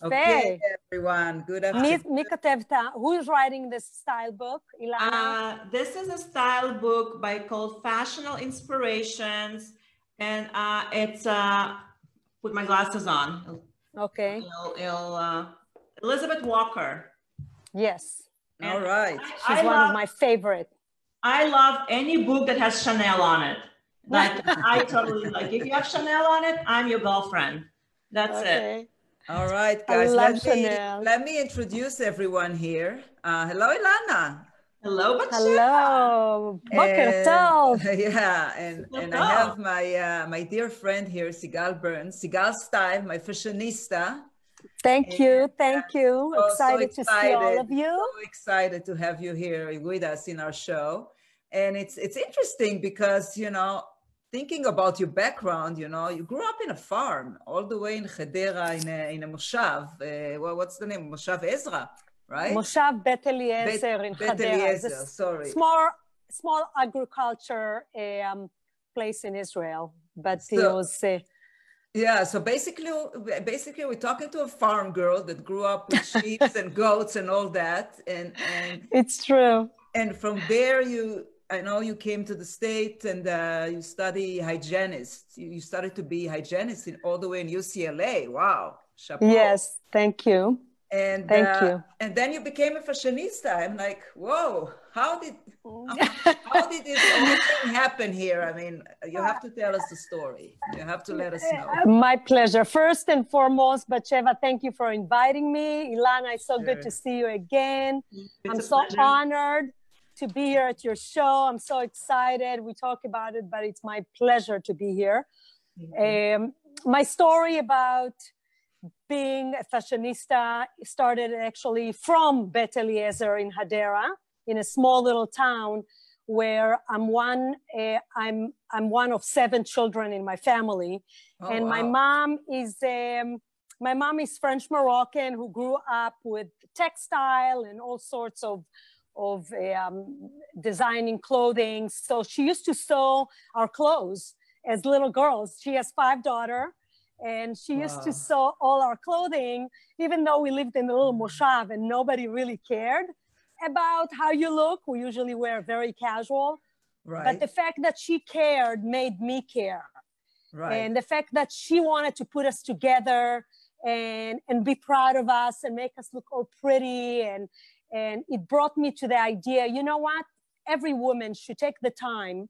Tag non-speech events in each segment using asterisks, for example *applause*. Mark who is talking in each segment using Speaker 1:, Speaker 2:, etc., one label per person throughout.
Speaker 1: Okay, everyone. Good afternoon.
Speaker 2: Mika Tevta, who is writing this style book? Ilana?
Speaker 3: Uh, this is a style book by called Fashional Inspirations, and uh, it's uh, put my glasses on.
Speaker 2: Okay.
Speaker 3: It'll, it'll, uh, Elizabeth Walker.
Speaker 2: Yes.
Speaker 1: And All right.
Speaker 2: I, She's
Speaker 3: I
Speaker 2: one
Speaker 3: love,
Speaker 2: of my favorite.
Speaker 3: I love any book that has Chanel on it. Like *laughs* I totally like. If you have Chanel on it, I'm your girlfriend. That's
Speaker 2: okay. it.
Speaker 1: All right, guys. Let me, let me introduce everyone here. Uh, hello, Ilana.
Speaker 3: Hello, Bacha.
Speaker 2: Hello, Boker *laughs*
Speaker 1: Yeah, and, and I have my uh, my dear friend here, Sigal Byrnes, Sigal Style, my fashionista.
Speaker 2: Thank and, you, thank you.
Speaker 1: Excited, so
Speaker 2: excited to see all of you.
Speaker 1: So excited to have you here with us in our show. And it's it's interesting because you know thinking about your background, you know, you grew up in a farm all the way in Hadera, in a, in a Moshav. Uh, well, what's the name? Moshav Ezra, right?
Speaker 2: Moshav Bet Eliezer
Speaker 1: Bet,
Speaker 2: in
Speaker 1: Bet
Speaker 2: Hadera. Eliezer,
Speaker 1: sorry.
Speaker 2: Small, small agriculture um, place in Israel, but
Speaker 1: so, it
Speaker 2: was... Uh,
Speaker 1: yeah, so basically, basically, we're talking to a farm girl that grew up with *laughs* sheep and goats and all that, and, and
Speaker 2: it's true.
Speaker 1: And from there, you i know you came to the state and uh, you study hygienist you, you started to be hygienist in, all the way in ucla wow chapeau.
Speaker 2: Yes, thank you.
Speaker 1: and
Speaker 2: thank
Speaker 1: uh,
Speaker 2: you.
Speaker 1: and then you became a fashionista i'm like whoa how did *laughs* how did this thing happen here i mean you have to tell us the story you have to let us know
Speaker 2: My pleasure. First and foremost, Batsheva, thank you for inviting me. Ilana, it's so good to see you again.
Speaker 3: It's
Speaker 2: I'm so
Speaker 3: pleasure.
Speaker 2: honored to be here at your show. I'm so excited. We talk about it, but it's my pleasure to be here. Um, my story about being a fashionista started actually from Bet Eliezer in Hadera, in a small little town where I'm one. Uh, I'm I'm one of seven children in my family,
Speaker 1: Oh,
Speaker 2: and my mom is um, my mom is French Moroccan who grew up with textile and all sorts of of um, designing clothing. So she used to sew our clothes as little girls. She has five daughter, and she used to sew all our clothing, even though we lived in a little moshav and nobody really cared about how you look. We usually wear very casual,
Speaker 1: right
Speaker 2: but the fact that she cared made me care
Speaker 1: right
Speaker 2: and the fact that she wanted to put us together and and be proud of us and make us look all pretty and and it brought me to the idea you know what? Every woman should take the time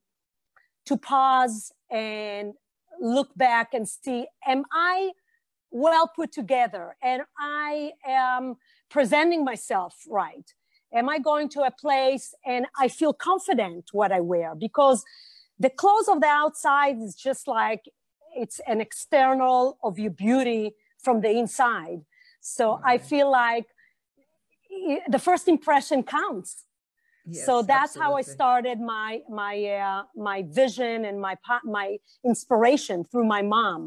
Speaker 2: to pause and look back and see am i well put together? And i am presenting myself right. Am i going to a place and i feel confident what i wear? Because the clothes of the outside is just like it's an external of your beauty from the inside. So i feel like the first impression counts.
Speaker 1: Yes,
Speaker 2: so that's how i started my my uh, my vision and my my inspiration through my mom.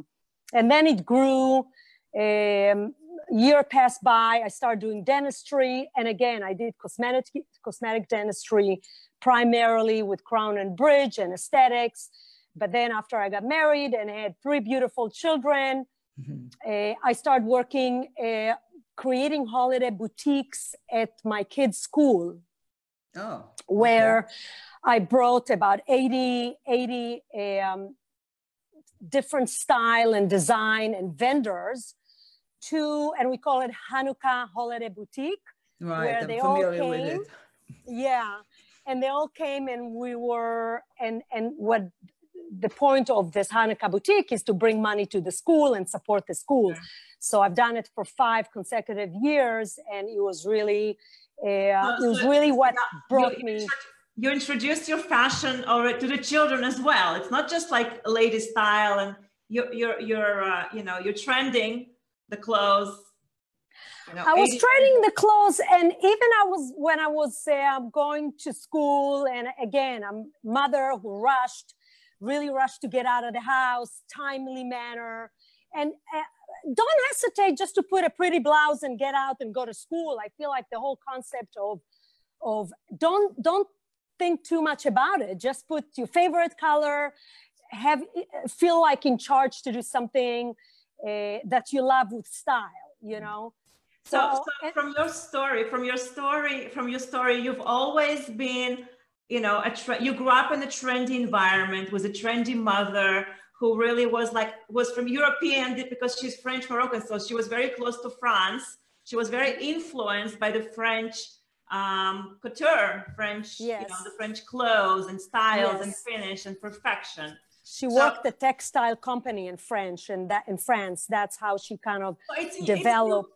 Speaker 2: And then it grew um, year passed by i started doing dentistry. And again i did cosmetic cosmetic dentistry primarily with crown and bridge and aesthetics. But then after i got married and had three beautiful children
Speaker 1: Mhm.
Speaker 2: uh, I started working uh, creating holiday boutiques at my kids' school,
Speaker 1: oh
Speaker 2: where I brought about 80, 80 um, different style and design and vendors to, and we call it Hanukkah Holiday Boutique.
Speaker 1: right
Speaker 2: where
Speaker 1: i'm
Speaker 2: they all came.
Speaker 1: it *laughs*
Speaker 2: Yeah, and they all came, and we were, and and what the point of this Hanukkah boutique is to bring money to the school and support the school. So I've done it for five consecutive years, and it was really, uh, it was really what
Speaker 3: now
Speaker 2: brought
Speaker 3: you,
Speaker 2: me.
Speaker 3: You introduced your fashion already to the children as well. It's not just like a lady style and you're, you're, you're uh, you know, you're trending the clothes. You know,
Speaker 2: I was
Speaker 3: 80
Speaker 2: trading the clothes, and even I was when I was uh, going to school, and again, I'm mother who rushed, really rush to get out of the house, timely manner, and uh, don't hesitate just to put a pretty blouse and get out and go to school. I feel like the whole concept of of don't don't think too much about it. Just put your favorite color, have feel like in charge to do something uh, that you love with style. you
Speaker 1: Mm.
Speaker 2: know.
Speaker 3: So,
Speaker 2: So,
Speaker 3: so from your story, from your story, from your story, you've always been, you know, a tre- you grew up in a trendy environment, was a trendy mother who really was like was from European because she's French Moroccan, so she was very close to France. She was very influenced by the French um, couture, French, you know, the French clothes and styles and finish and perfection.
Speaker 2: she
Speaker 3: So-
Speaker 2: worked a textile company in French, and that in France, that's how she kind of
Speaker 3: So it's, in- it's in your-
Speaker 2: developed.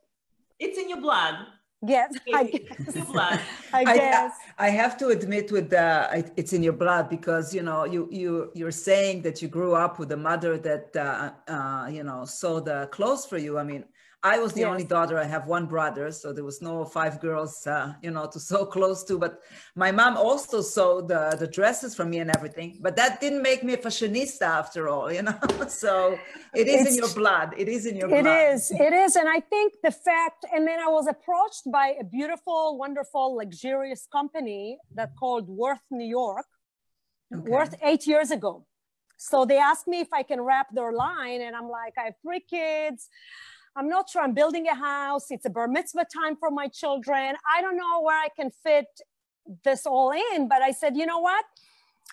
Speaker 3: It's in your blood.
Speaker 2: Yes, *laughs* I
Speaker 3: It's in
Speaker 2: guess. I
Speaker 1: I- I have to admit with the it- it's in your blood because you know you you you're saying that you grew up with a mother that uh, uh, you know saw the clothes for you. I mean, I was the
Speaker 2: Yes.
Speaker 1: only daughter. I have one brother, so there was no five girls uh, you know to *laughs* sew clothes to. But my mom also sewed the the dresses for me and everything. But that didn't make me a fashionista after all, you *laughs* know. so it is in your blood. It is in your
Speaker 2: It
Speaker 1: blood.
Speaker 2: is, it is. And I think the fact, and then I was approached by a beautiful, wonderful, luxurious company that called Worth New York,
Speaker 1: Okay.
Speaker 2: Worth eight years ago. So they asked me if I can wrap their line, and I'm like, I have three kids. I'm not sure. I'm building a house. It's a bar mitzvah time for my children. I don't know where I can fit this all in. But I said, you know what?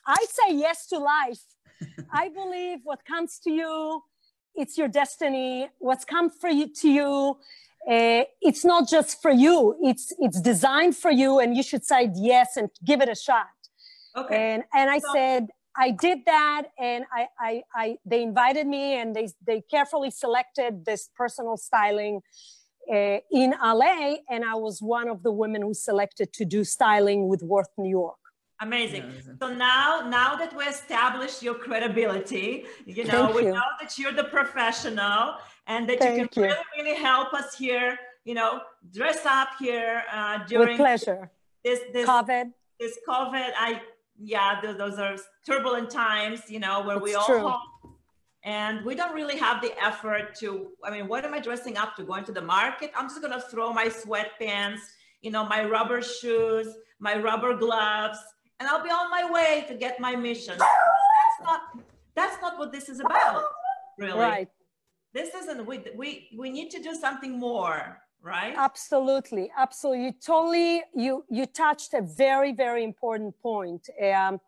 Speaker 2: I say yes to life. *laughs* I believe what comes to you, it's your destiny. What's come for you to you, uh, it's not just for you. It's it's designed for you, and you should say yes and give it a shot.
Speaker 3: Okay.
Speaker 2: And and I
Speaker 3: So-
Speaker 2: said I did that, and I I, I they invited me, and they they carefully selected this personal styling. Uh, in LA, and I was one of the women who selected to do styling with Worth New York.
Speaker 3: Amazing.
Speaker 1: Amazing.
Speaker 3: So now, now that we established your credibility, you know,
Speaker 2: Thank
Speaker 3: we
Speaker 2: you.
Speaker 3: know that you're the professional and that you can
Speaker 2: you.
Speaker 3: really, really help us here. You know, dress up here uh,
Speaker 2: With
Speaker 3: during
Speaker 2: pleasure.
Speaker 3: this this
Speaker 2: COVID.
Speaker 3: this COVID. I yeah, th- those are turbulent times. You know, where we
Speaker 2: It's
Speaker 3: all
Speaker 2: true.
Speaker 3: home, and we don't really have the effort to. I mean, what am I dressing up to? Going to the market? I'm just gonna throw my sweatpants, you know, my rubber shoes, my rubber gloves, and I'll be on my way to get my mission. That's not that's not what this is about, really.
Speaker 2: Right.
Speaker 3: This isn't we we we need to do something more, right?
Speaker 2: Absolutely, absolutely. You totally you you touched a very very important point. Um,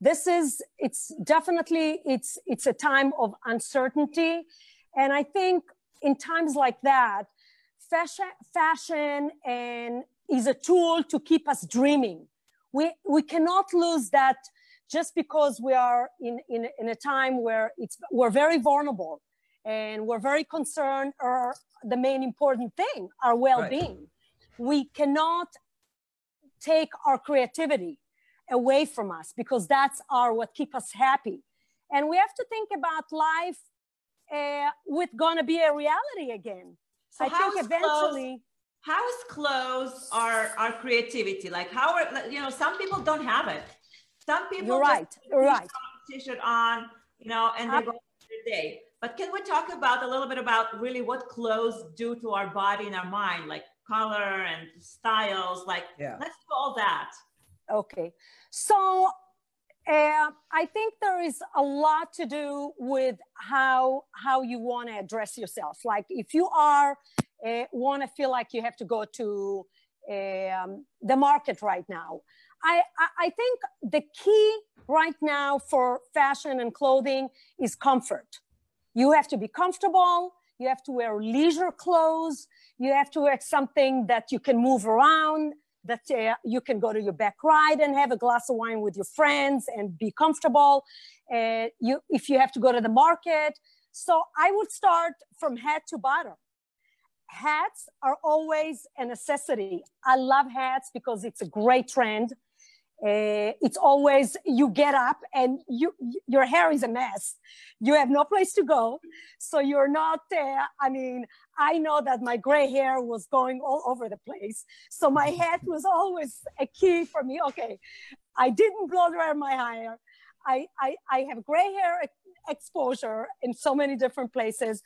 Speaker 2: this is it's definitely it's it's a time of uncertainty, and I think in times like that, fashion fashion and is a tool to keep us dreaming. We we cannot lose that just because we are in in, in a time where it's we're very vulnerable and we're very concerned or the main important thing our well-being. We cannot take our creativity away from us because that's our what keep us happy. And we have to think about life uh, with gonna be a reality again.
Speaker 3: So
Speaker 2: i think
Speaker 3: is clothes-
Speaker 2: eventually
Speaker 3: how is clothes our our creativity? Like how are you know some people don't have it. Some people
Speaker 2: You're right,
Speaker 3: put
Speaker 2: you're right.
Speaker 3: t-shirt on you know and they
Speaker 2: Ab-
Speaker 3: go their day but can we talk about a little bit about really what clothes do to our body and our mind like color and styles like
Speaker 1: Yeah.
Speaker 3: let's do all that
Speaker 2: Okay, so uh, I think there is a lot to do with how how you want to address yourself. Like if you are uh, want to feel like you have to go to um, the market right now, I, I I think the key right now for fashion and clothing is comfort. You have to be comfortable. You have to wear leisure clothes. You have to wear something that you can move around that uh, you can go to your back ride and have a glass of wine with your friends and be comfortable. Uh, you, if you have to go to the market, so I would start from head to bottom. Hats are always a necessity. I love hats because it's a great trend. Uh, it's always you get up and you your hair is a mess. You have no place to go, so you're not. Uh, I mean, I know that my gray hair was going all over the place. So my *laughs* hat was always a key for me. Okay, I didn't blow dry my hair. I, I, I have gray hair exposure in so many different places.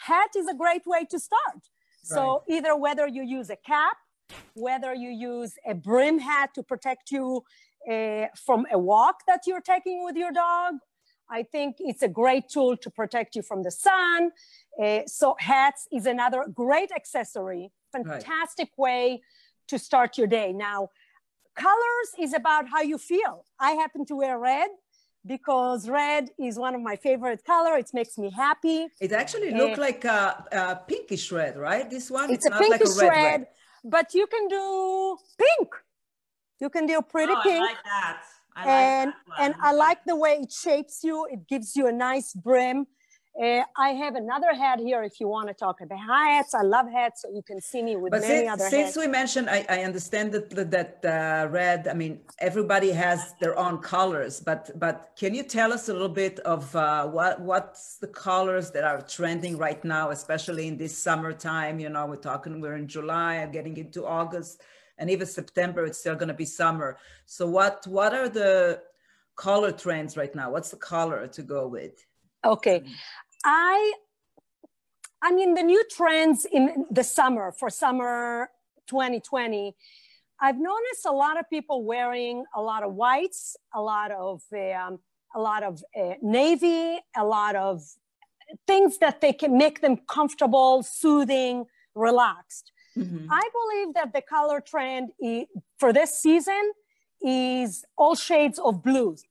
Speaker 2: Hat is a great way to start. So either whether you use a cap, whether you use a brim hat to protect you uh, from a walk that you're taking with your dog, I think it's a great tool to protect you from the sun. Uh, so hats is another great accessory, fantastic right. way to start your day. Now, colors is about how you feel. I happen to wear red because red is one of my favorite color. It makes me happy.
Speaker 1: It actually looks uh, like a, a, pinkish red, right? This one,
Speaker 2: it's, it's a pinkish like a red, red, red, but you can do pink. You can do pretty
Speaker 3: oh,
Speaker 2: pink.
Speaker 3: I like that. I like
Speaker 2: and that and I like the way it shapes you. It gives you a nice brim. Uh, I have another hat here if you want to talk about hats. I love hats, so you can see me with but many
Speaker 1: since,
Speaker 2: other
Speaker 1: since
Speaker 2: hats.
Speaker 1: we mentioned, I, I understand that that uh, red. I mean, everybody has their own colors, but but can you tell us a little bit of uh, what what's the colors that are trending right now, especially in this summertime? You know, we're talking we're in July, I'm getting into August, and even September. It's still going to be summer. So what what are the color trends right now? What's the color to go with?
Speaker 2: Okay. I, I mean, the new trends in the summer for summer 2020, I've noticed a lot of people wearing a lot of whites, a lot of um, a lot of uh, navy, a lot of things that they can make them comfortable, soothing, relaxed. Mm-hmm. I believe that the color trend for this season is all shades of blues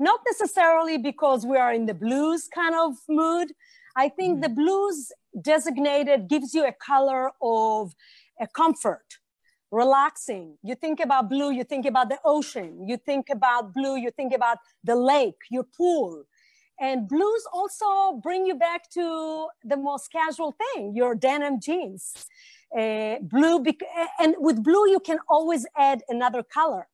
Speaker 2: not necessarily because we are in the blues kind of mood. I think mm. the blues designated gives you a color of a comfort, relaxing. You think about blue, you think about the ocean. You think about blue, you think about the lake, your pool. And blues also bring you back to the most casual thing, your denim jeans. Uh, blue, bec- and with blue, you can always add another color.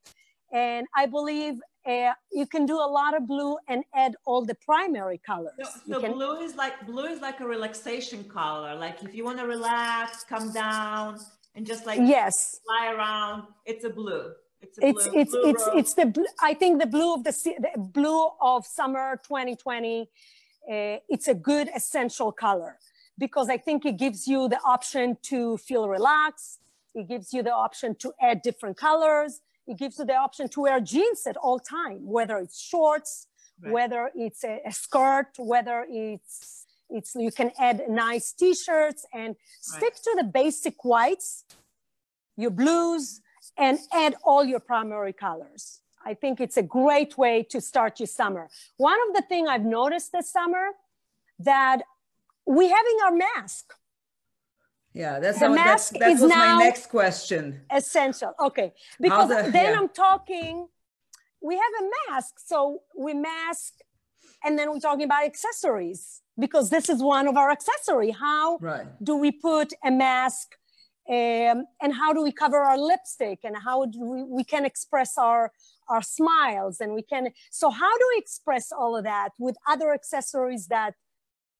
Speaker 2: And I believe uh, you can do a lot of blue and add all the primary colors.
Speaker 3: So, so
Speaker 2: can...
Speaker 3: blue is like blue is like a relaxation color. Like if you want to relax, come down, and just like
Speaker 2: yes,
Speaker 3: fly around. It's a blue.
Speaker 2: It's a it's blue, it's blue it's, it's the I think the blue of the, the blue of summer 2020. Uh, it's a good essential color because I think it gives you the option to feel relaxed. It gives you the option to add different colors it gives you the option to wear jeans at all time, whether it's shorts, right. whether it's a, a, skirt, whether it's it's you can add nice t-shirts and stick right. to the basic whites, your blues, and add all your primary colors. I think it's a great way to start your summer. One of the things I've noticed this summer that we having our mask
Speaker 1: yeah, that's the mask that, that is was now my next question.
Speaker 2: Essential. Okay, because the, then yeah. I'm talking. We have a mask, so we mask, and then we're talking about accessories because this is one of our accessory. How
Speaker 1: right.
Speaker 2: do we put a mask, um, and how do we cover our lipstick, and how do we, we can express our our smiles, and we can. So how do we express all of that with other accessories that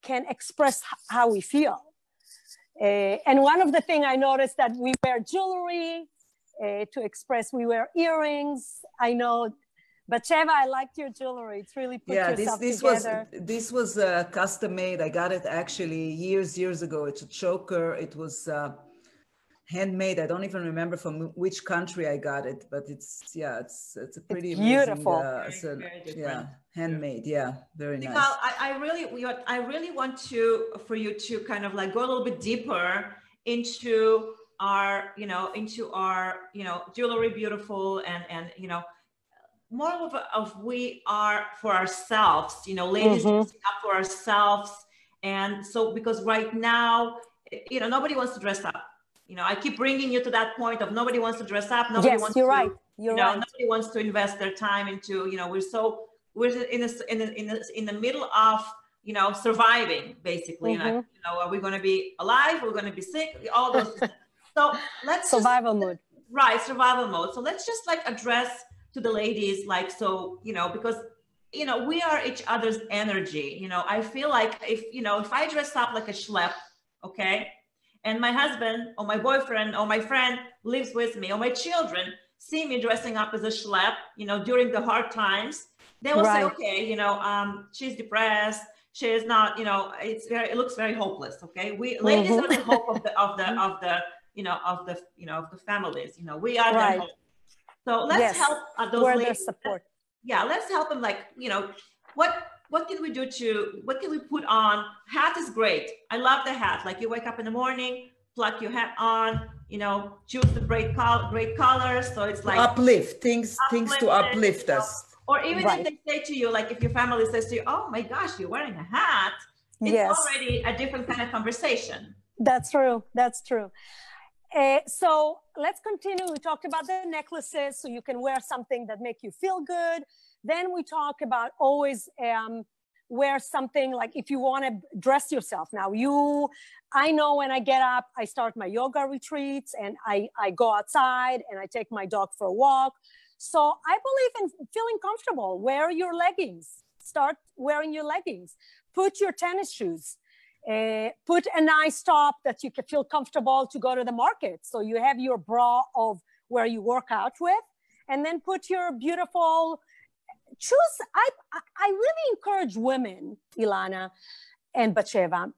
Speaker 2: can express how we feel? Uh, and one of the things I noticed that we wear jewelry uh, to express, we wear earrings. I know, Batsheva, I liked your jewelry. It's really put
Speaker 1: yeah,
Speaker 2: yourself
Speaker 1: this, this
Speaker 2: together.
Speaker 1: was this was uh, custom made. I got it actually years years ago. It's a choker. It was uh, handmade. I don't even remember from which country I got it, but it's yeah, it's it's a pretty
Speaker 2: it's beautiful.
Speaker 1: Amazing, uh, very, very yeah, handmade. Yeah, very
Speaker 3: Nicole,
Speaker 1: nice.
Speaker 3: I, I really, I really want to for you to kind of like go a little bit deeper into our, you know, into our, you know, jewelry, beautiful, and and you know, more of, of we are for ourselves. You know, ladies mm-hmm. up for ourselves, and so because right now, you know, nobody wants to dress up you know, I keep bringing you to that point of nobody wants to dress up. Nobody
Speaker 2: yes,
Speaker 3: wants
Speaker 2: you're
Speaker 3: to,
Speaker 2: right. You're
Speaker 3: you know,
Speaker 2: right.
Speaker 3: Nobody wants to invest their time into, you know, we're so, we're in a, in a, in, a, in the middle of, you know, surviving basically. Mm-hmm. you know, are we going to be alive? We're going to be sick? All those. so let's
Speaker 2: survival
Speaker 3: just,
Speaker 2: mode.
Speaker 3: Right. Survival mode. So let's just like address to the ladies, like, so, you know, because you know, we are each other's energy. You know, I feel like if, you know, if I dress up like a schlep, okay, and my husband or my boyfriend or my friend lives with me or my children see me dressing up as a schlep, you know, during the hard times, they will right. say, okay, you know, um, she's depressed. She is not, you know, it's very, it looks very hopeless. Okay. We mm-hmm. ladies are the hope of the, of the, of the, you know, of the, you know, of the families, you know, we are right. the hope. So let's yes. help uh, those
Speaker 2: Where
Speaker 3: ladies.
Speaker 2: support.
Speaker 3: Yeah. Let's help them like, you know, what what can we do to what can we put on? Hat is great. I love the hat. Like you wake up in the morning pluck your hat on you know choose the great color great colors. So it's like
Speaker 1: uplift. Things things to uplift us.
Speaker 3: or even right. if they say to you like if your family says to you oh my gosh you're wearing a hat it's yes. already a different kind of conversation.
Speaker 2: That's true. That's true. Uh, so let's continue. We talked about the necklaces so you can wear something that make you feel good then we talk about always um, wear something like if you want to dress yourself. Now you, I know when I get up, I start my yoga retreats and I, I go outside and I take my dog for a walk. So I believe in feeling comfortable. Wear your leggings. Start wearing your leggings. Put your tennis shoes. Uh, put a nice top that you can feel comfortable to go to the market. So you have your bra of where you work out with, and then put your beautiful choose, I, I really encourage women, Ilana and Batsheva,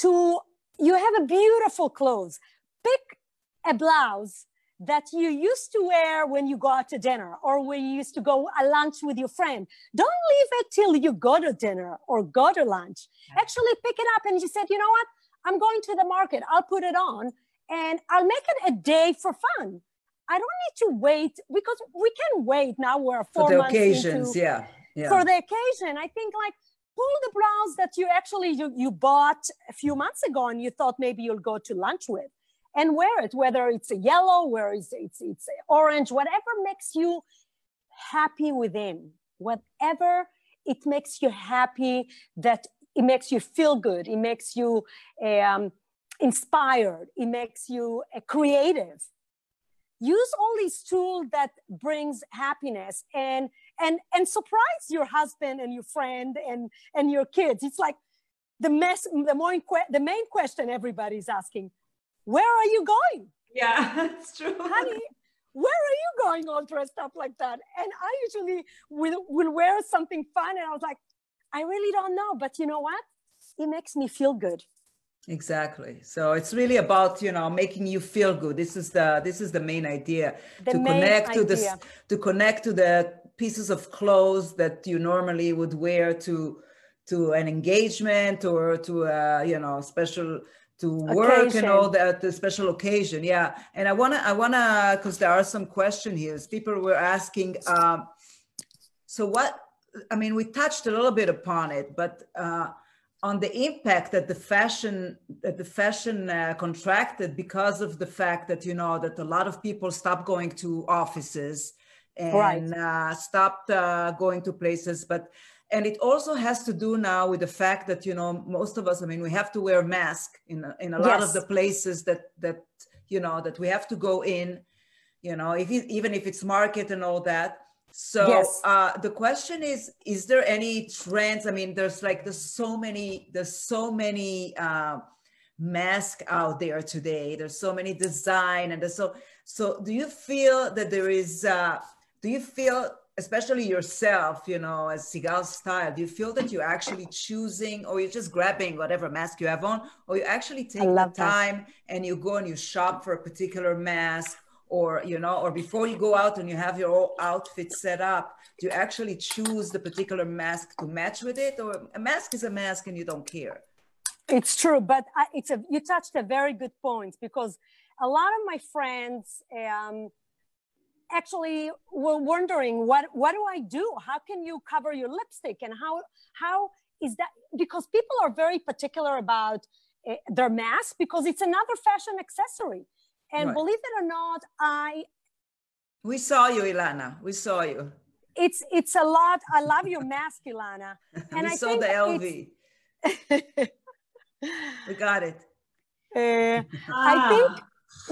Speaker 2: to, you have a beautiful clothes. Pick a blouse that you used to wear when you go out to dinner or when you used to go a lunch with your friend. Don't leave it till you go to dinner or go to lunch. Actually pick it up and you said, you know what? I'm going to the market. I'll put it on and I'll make it a day for fun. I don't need to wait because we can wait now. We're four
Speaker 1: for the
Speaker 2: months
Speaker 1: occasions,
Speaker 2: into,
Speaker 1: yeah, yeah.
Speaker 2: For the occasion, I think like pull the blouse that you actually you, you bought a few months ago and you thought maybe you'll go to lunch with, and wear it. Whether it's a yellow, where it's it's it's orange, whatever makes you happy within, whatever it makes you happy, that it makes you feel good, it makes you um, inspired, it makes you uh, creative use all these tools that brings happiness and and and surprise your husband and your friend and and your kids. It's like the mess the more the main question everybody's asking where are you going?
Speaker 3: Yeah *laughs* that's true.
Speaker 2: Honey where are you going all dressed up like that? And i usually will, will wear something fun and i was like i really don't know but you know what? It makes me feel good
Speaker 1: exactly. So it's really about you know making you feel good. This is the this is the main idea.
Speaker 2: The
Speaker 1: to
Speaker 2: main
Speaker 1: connect
Speaker 2: idea.
Speaker 1: to this to connect to the pieces of clothes that you normally would wear to to an engagement or to a you know special to work occasion. and all that the special occasion. Yeah. And i want to i want to because there are some questions here. People were asking um so what i mean we touched a little bit upon it but uh on the impact that the fashion that the fashion uh, contracted because of the fact that you know that a lot of people stopped going to offices and right. uh, stopped uh, going to places but and it also has to do now with the fact that you know most of us i mean we have to wear a mask in in a lot yes. of the places that that you know that we have to go in you know if even if it's market and all that so yes. uh, the question is, is there any trends? I mean, there's like, there's so many, there's so many uh, masks out there today. There's so many design and there's so, so do you feel that there is, uh, do you feel, especially yourself, you know, as Sigal style, do you feel that you're actually choosing or you're just grabbing whatever mask you have on, or you actually take the time that. and you go and you shop for a particular mask or you know or before you go out and you have your outfit set up do you actually choose the particular mask to match with it? Or a mask is a mask and you don't care.
Speaker 2: It's true but I, it's a you touched a very good point because a lot of my friends um, actually were wondering what what do i do? How can you cover your lipstick and how how is that? Because people are very particular about uh, their mask because it's another fashion accessory and right. believe it or not, I
Speaker 1: we saw you, Ilana. We saw you.
Speaker 2: It's it's a lot. I love your mask, Ilana. *laughs*
Speaker 1: And we I saw the LV. we got it. *laughs*
Speaker 2: Uh, ah. I think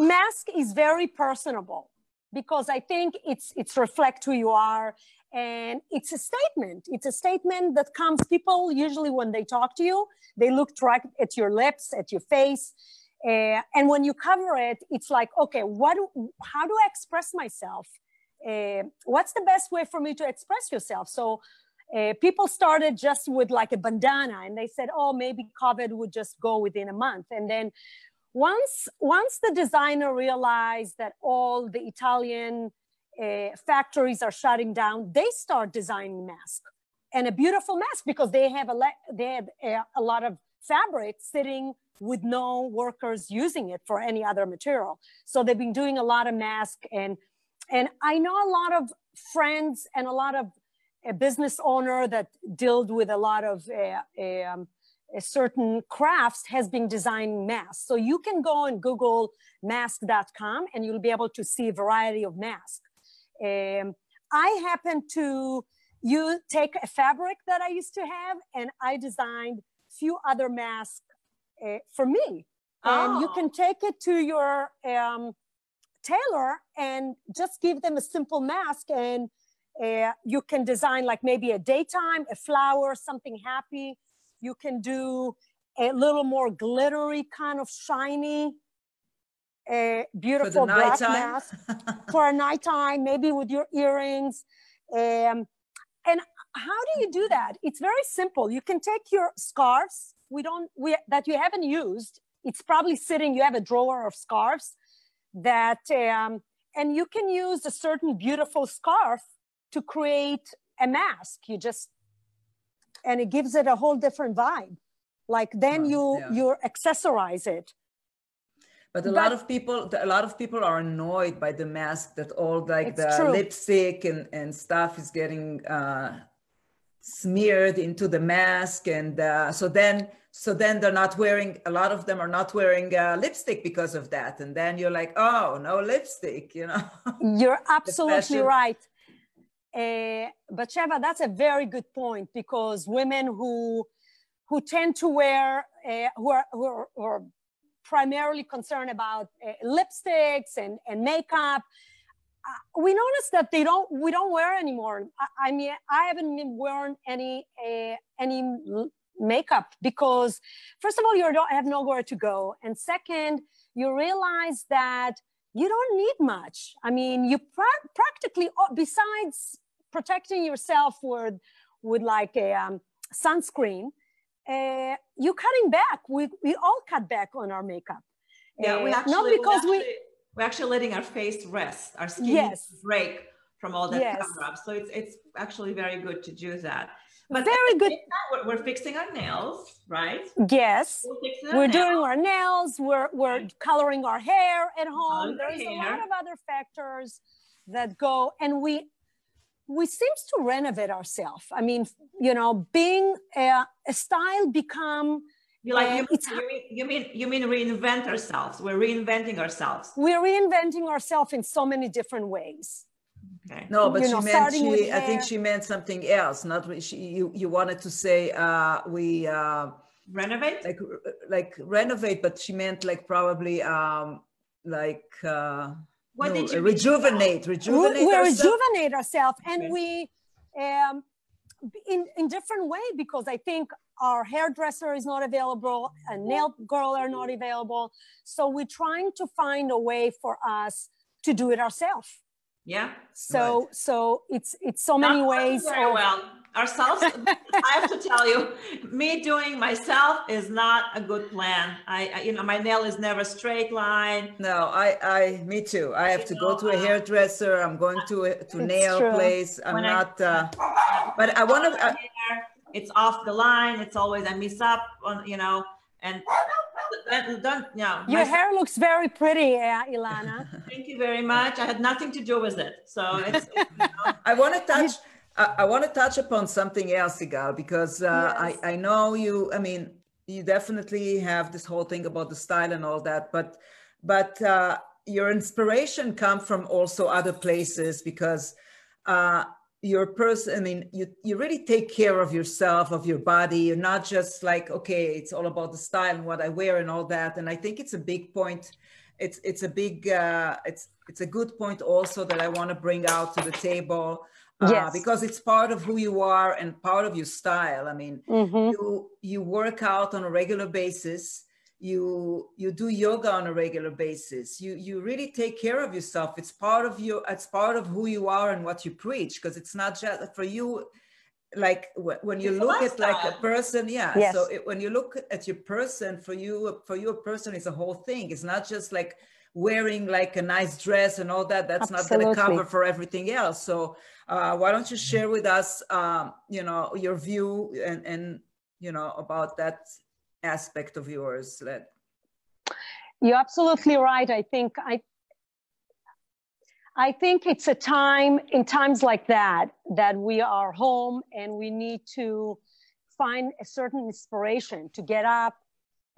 Speaker 2: mask is very personable because I think it's it's reflect who you are and it's a statement. It's a statement that comes people usually when they talk to you, they look right at your lips, at your face, uh, and when you cover it, it's like, okay, what? Do, how do I express myself? Uh, what's the best way for me to express yourself? So uh, people started just with like a bandana, and they said, oh, maybe COVID would just go within a month. And then once once the designer realized that all the Italian factories are shutting down, they start designing masks. and a beautiful mask because they have a they had a, a lot of fabric sitting with no workers using it for any other material. So they've been doing a lot of masks and and I know a lot of friends and a lot of a business owner that dealt with a lot of uh, um, certain crafts has been designing masks. So you can go and Google mask.com and you'll be able to see a variety of masks. Um, I happen to you take a fabric that I used to have and I designed few other masks uh, for me. And you oh. can take it to your um, tailor and just give them a simple mask and uh, you can design like maybe a daytime, a flower, something happy. You can do a little more glittery kind of shiny, uh, beautiful black mask for a nighttime, maybe with your earrings. Um, and how do you do that? It's very simple. You can take your scarves we don't we that you haven't used. It's probably sitting. You have a drawer of scarves that, um, and you can use a certain beautiful scarf to create a mask. You just and it gives it a whole different vibe. Like then you yeah. you accessorize it
Speaker 1: but a but, lot of people a lot of people are annoyed by the mask that all like the true. lipstick and, and stuff is getting uh, smeared into the mask and uh, so then so then they're not wearing a lot of them are not wearing uh, lipstick because of that. And then you're like oh no lipstick you know? *laughs*
Speaker 2: You're absolutely right. Uh, Batsheva, that's a very good point because women who who tend to wear uh, who, are, who, are, who are primarily concerned about uh, lipsticks and, and makeup we noticed that they don't we don't wear anymore. I, I mean i haven't been wearing any uh, any makeup because first of all you don't have nowhere to go. And second you realize that you don't need much. I mean you pra- practically uh, besides protecting yourself with with like a um, sunscreen uh, you're cutting back we, we all cut back on our makeup.
Speaker 3: Yeah we uh, actually, not because we, actually, we, are actually letting our face rest our skin yes. break from all that yes. cover up so it's it's actually very good to do that
Speaker 2: but very good.
Speaker 3: We're, we're, fixing our nails, right?
Speaker 2: Yes. We're, we're doing our nails. We're we're coloring our hair at home. There's a lot of other factors that go, and we we seems to renovate ourselves. I mean, you know, being a, a style become.
Speaker 3: You like you, you, mean, you mean you mean reinvent ourselves? We're reinventing ourselves.
Speaker 2: We're reinventing ourselves in so many different ways.
Speaker 1: Okay. No, but you she know, meant she. I think she meant something else. Not she. You you wanted to say uh, we uh,
Speaker 3: renovate,
Speaker 1: like like renovate, but she meant like probably um, like. Uh, what no, did you rejuvenate? Rejuvenate.
Speaker 2: We, we rejuvenate ourselves, and okay. we um, in in different way because I think our hairdresser is not available, a nail girl are not available. So we're trying to find a way for us to do it ourselves.
Speaker 3: Yeah.
Speaker 2: So right. so it's it's so many ways.
Speaker 3: Very of, well. Ourselves, I have to tell you, *laughs* me doing myself is not a good plan. I, I, you know, my nail is never straight line.
Speaker 1: No, I, I, me too. I have you to know, go to a uh, hairdresser. I'm going to a, to nail true. place. I'm when not. I, uh, but I want to.
Speaker 3: It's off the line. It's always I miss up on you know and don't, yeah.
Speaker 2: Your hair looks very pretty, uh, Ilana. *laughs*
Speaker 3: Thank you very much. I had nothing to do with it. So it's, you know. *laughs*
Speaker 1: I want to touch, I, I want to touch upon something else, Sigal, because uh, yes. I, I know you, I mean, you definitely have this whole thing about the style and all that, but, but uh, your inspiration come from also other places because uh, your person i mean you you really take care of yourself of your body. You're not just like okay it's all about the style and what i wear and all that. And i think it's a big point. It's it's a big uh, it's it's a good point also that i want to bring out to the table uh, yes. because it's part of who you are and part of your style. I mean mm-hmm. you you work out on a regular basis you you do yoga on a regular basis. You you really take care of yourself. It's part of you it's part of who you are and what you preach because it's not just for you like when you it's look at like a person yeah yes. so it, when you look at your person for you for you a person is a whole thing. It's not just like wearing like a nice dress and all that. That's
Speaker 2: Absolutely.
Speaker 1: not going to cover for everything else. So uh, why don't you share with us um, you know your view and and you know about that aspect of yours that
Speaker 2: you're absolutely right. I think i I think it's a time in times like that that we are home and we need to find a certain inspiration to get up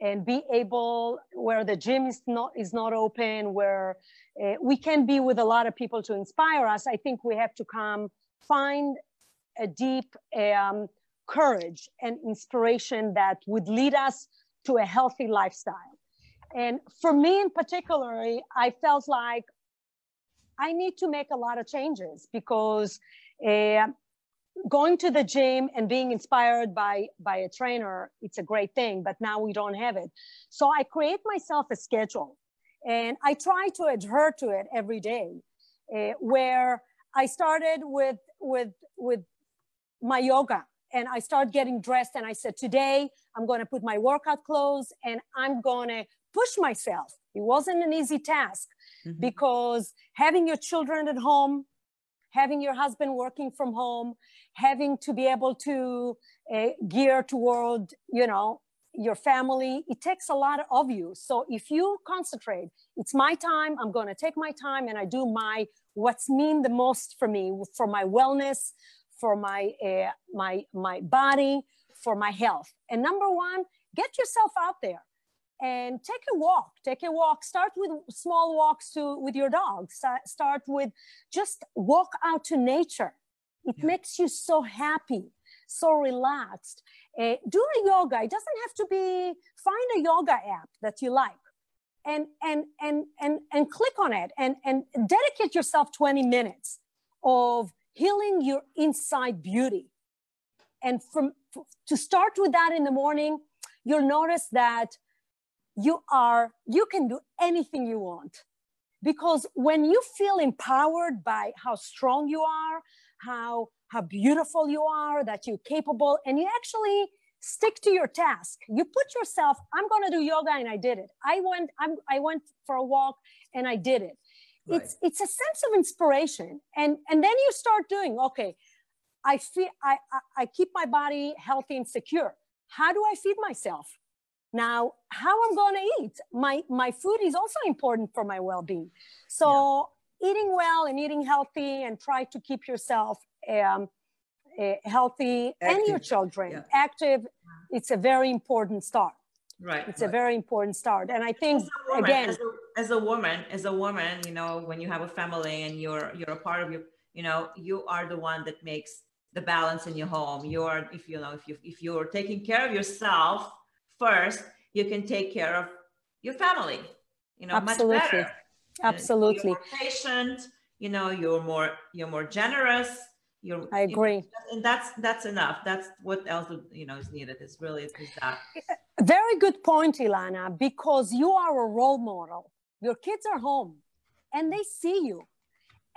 Speaker 2: and be able where the gym is not is not open where uh, we can be with a lot of people to inspire us. I think we have to come find a deep um, courage and inspiration that would lead us to a healthy lifestyle. And for me in particular i felt like I need to make a lot of changes because uh, going to the gym and being inspired by by a trainer it's a great thing but now we don't have it. So i create myself a schedule and i try to adhere to it every day uh, where i started with with with my yoga and i start getting dressed and i said today i'm going to put my workout clothes and i'm going to push myself it wasn't an easy task mm-hmm. because having your children at home, having your husband working from home, having to be able to uh, gear toward, you know, your family, it takes a lot of you. So if you concentrate, it's my time, I'm going to take my time and I do my, what's mean the most for me, for my wellness, for my, uh, my, my body, for my health. And number one, get yourself out there and take a walk. Take a walk. Start with small walks to with your dog. Start with just walk out to nature. It yeah. makes you so happy so relaxed. Uh, do a yoga. It doesn't have to be find a yoga app that you like and and and and and click on it and and dedicate yourself 20 minutes of healing your inside beauty. And from to start with that in the morning you'll notice that you are you can do anything you want. Because when you feel empowered by how strong you are how how beautiful you are that you're capable and you actually stick to your task you put yourself i'm going to do yoga and i did it. I went I'm, i went for a walk and i did it right. it's it's a sense of inspiration and and then you start doing okay i feel I, I i keep my body healthy and secure how do i feed myself now, how I'm going to eat, my, my food is also important for my well-being. So yeah. eating well and eating healthy and try to keep yourself um, uh, healthy active. and your children yeah. active, it's a very important start.
Speaker 3: Right.
Speaker 2: It's
Speaker 3: right.
Speaker 2: a very important start. And I think woman, again,
Speaker 3: as a, woman, as a woman, you know, when you have a family and you're, you're a part of your, you know, you are the one that makes the balance in your home. You're, if you know, if you, if you're taking care of yourself, first, you can take care of your family, you know,
Speaker 2: Absolutely.
Speaker 3: much better.
Speaker 2: Absolutely.
Speaker 3: You're patient, you know, you're more, you're more generous. You're,
Speaker 2: I agree.
Speaker 3: You and that's, that's enough. That's what else, you know, is needed is really, is that.
Speaker 2: Very good point, Ilana, because you are a role model. Your kids are home and they see you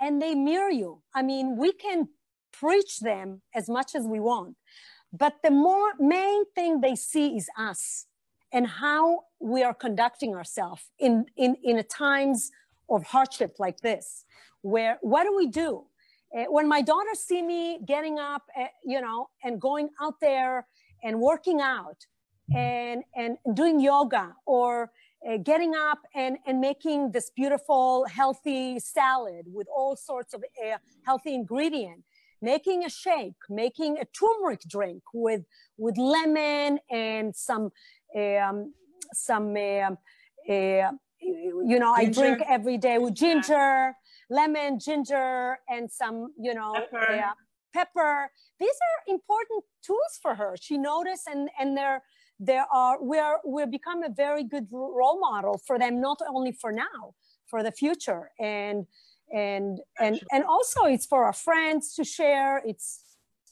Speaker 2: and they mirror you. I mean, we can preach them as much as we want, but the more main thing they see is us and how we are conducting ourselves in, in, in a times of hardship like this, where what do we do? Uh, when my daughters see me getting up, uh, you know, and going out there and working out and, and doing yoga or uh, getting up and, and making this beautiful, healthy salad with all sorts of healthy ingredients making a shake, making a turmeric drink with, with lemon and some, um, some, uh, uh, you know, ginger. I drink every day with ginger, lemon, ginger, and some, you know, pepper. Uh, pepper. These are important tools for her. She noticed, and and they're there are we're we're become a very good role model for them, not only for now, for the future. And and and and also it's for our friends to share it's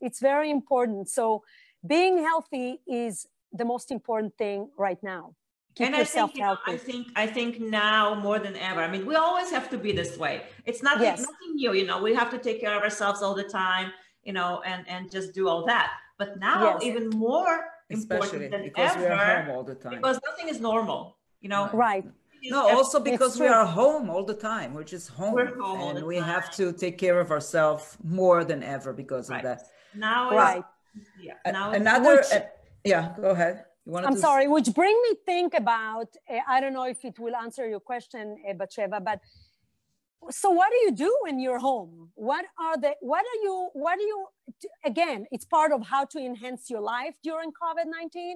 Speaker 2: it's very important so being healthy is the most important thing right now
Speaker 3: Keep and I think, you know, I think I think now more than ever. I mean, we always have to be this way. It's not yes. nothing new, you know. We have to take care of ourselves all the time, you know, and and just do all that. But now, yes. even more Especially
Speaker 1: because
Speaker 3: ever,
Speaker 1: we are home all the time.
Speaker 3: Because nothing is normal, you know.
Speaker 2: Right
Speaker 1: no, also because we are home all the time. We're just home,
Speaker 3: We're home
Speaker 1: and we
Speaker 3: time.
Speaker 1: have to take care of ourselves more than ever because
Speaker 3: Right.
Speaker 1: of that.
Speaker 3: Now
Speaker 2: Right.
Speaker 3: yeah, now it's
Speaker 1: Another,
Speaker 2: Which-
Speaker 1: uh, yeah, go ahead.
Speaker 2: I'm
Speaker 1: to
Speaker 2: sorry, which bring me think about, uh, I don't know if it will answer your question, uh, Batsheva, but so what do you do when you're home? What are the, what are you, what do you, again, it's part of how to enhance your life during COVID-19.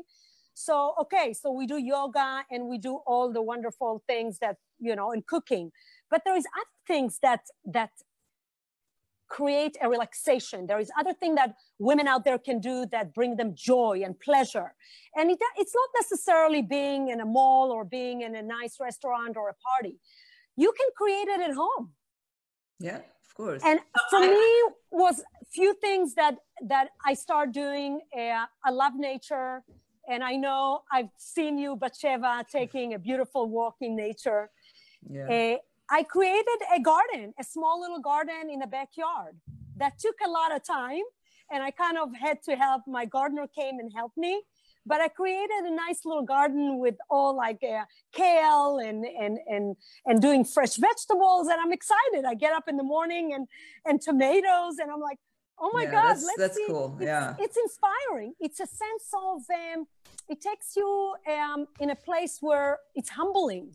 Speaker 2: So, okay, so we do yoga and we do all the wonderful things that, you know, in cooking, but there is other things that, that create a relaxation. There is other thing that women out there can do that bring them joy and pleasure. And it, it's not necessarily being in a mall or being in a nice restaurant or a party. You can create it at home.
Speaker 1: Yeah, of course.
Speaker 2: And for
Speaker 3: I-
Speaker 2: me, was few things that that I start doing. Uh, I love nature, and I know I've seen you, Batsheva, taking a beautiful walk in nature.
Speaker 1: yeah.
Speaker 2: Uh, I created a garden, a small little garden in the backyard. That took a lot of time, and I kind of had to help. My gardener came and helped me, but I created a nice little garden with all like uh, kale and and and and doing fresh vegetables, and I'm excited. I get up in the morning and and tomatoes, and I'm like, oh my
Speaker 1: Yeah,
Speaker 2: god,
Speaker 1: that's-
Speaker 2: let's
Speaker 1: that's
Speaker 2: see.
Speaker 1: cool.
Speaker 2: It's,
Speaker 1: Yeah.
Speaker 2: it's inspiring. It's a sense of um, it takes you um, in a place where it's humbling.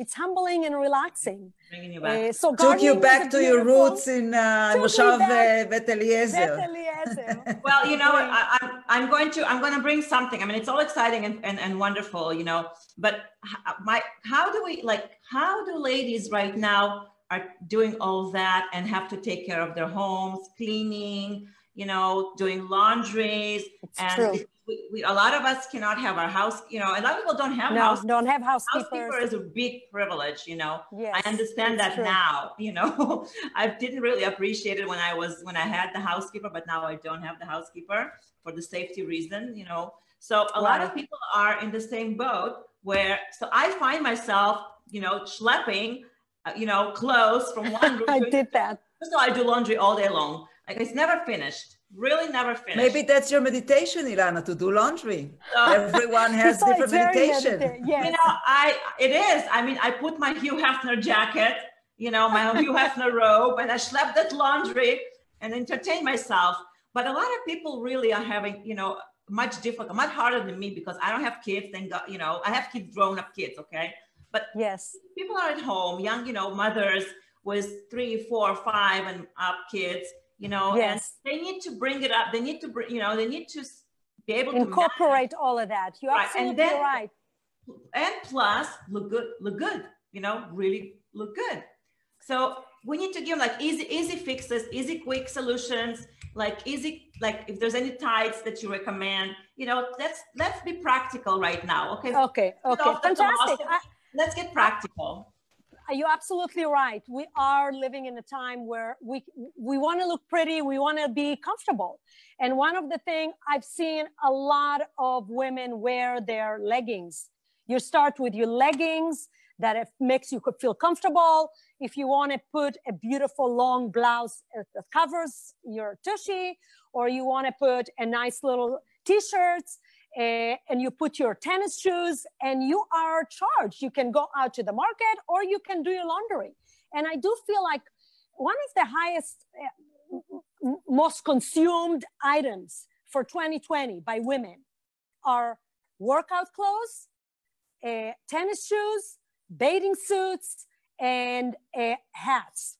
Speaker 2: It's humbling and relaxing.
Speaker 3: bringing you back.
Speaker 2: Uh, so
Speaker 1: Took you back to your roots in uh,
Speaker 2: Took
Speaker 1: Moshav uh, Bet Eliezer.
Speaker 3: Well, you know. I, I'm I'm going to I'm going to bring something. I mean, it's all exciting and, and, and wonderful, you know. But my how do we like how do ladies right now are doing all that and have to take care of their homes, cleaning, you know, doing laundries,
Speaker 2: It's
Speaker 3: and
Speaker 2: true.
Speaker 3: We, we, a lot of us cannot have our house. You know, a lot of people don't have
Speaker 2: No,
Speaker 3: house.
Speaker 2: don't have
Speaker 3: Housekeeper
Speaker 2: housekeepers.
Speaker 3: is a big privilege, you know.
Speaker 2: Yes,
Speaker 3: I understand that
Speaker 2: true.
Speaker 3: now, *laughs* you know. I didn't really appreciate it when I was when I had the housekeeper, but now I don't have the housekeeper for the safety reason, you know. So a lot of people are in the same boat where so I find myself, you know, schlepping, uh, you know, clothes from *laughs* one room
Speaker 2: I did that.
Speaker 3: So I do laundry all day long. Like it's never finished. Really never finished.
Speaker 1: Maybe that's your meditation, Ilana, to do laundry.
Speaker 3: So-
Speaker 1: Everyone *laughs* has
Speaker 2: So
Speaker 1: different meditation.
Speaker 2: medita- Yes.
Speaker 3: you know i it is i mean i put my hugh hefner jacket you know my hugh hefner *laughs* robe and i slept that laundry and entertain myself but a lot of people really are having you know much difficult much harder than me because i don't have kids thank god you know i have kids grown up kids okay but
Speaker 2: yes.
Speaker 3: people are at home young you know mothers with three four five and up kids you know and
Speaker 2: Yes.
Speaker 3: they need to bring it up they need to bring you know they need to be able to
Speaker 2: Incorporate all of that. You're
Speaker 3: Right, and
Speaker 2: absolutely
Speaker 3: then-
Speaker 2: right.
Speaker 3: and plus look good look good you know really look good so we need to give like easy easy fixes easy quick solutions like easy like if there's any tights that you recommend you know let's let's be practical right now okay
Speaker 2: Okay. Okay. Fantastic. I,
Speaker 3: let's get practical
Speaker 2: you're absolutely right. We are living in a time where we we want to look pretty, we want to be comfortable. And one of the things I've seen a lot of women wear their leggings. You start with your leggings that it makes you feel comfortable. If you want to put a beautiful long blouse uh, that covers your tushy, or you want to put a nice little t-shirts uh, and you put your tennis shoes and you are charged. You can go out to the market or you can do your laundry. And I do feel like one of the highest, uh, most consumed items for 2020 by women are workout clothes, uh, tennis shoes, bathing suits, and hats.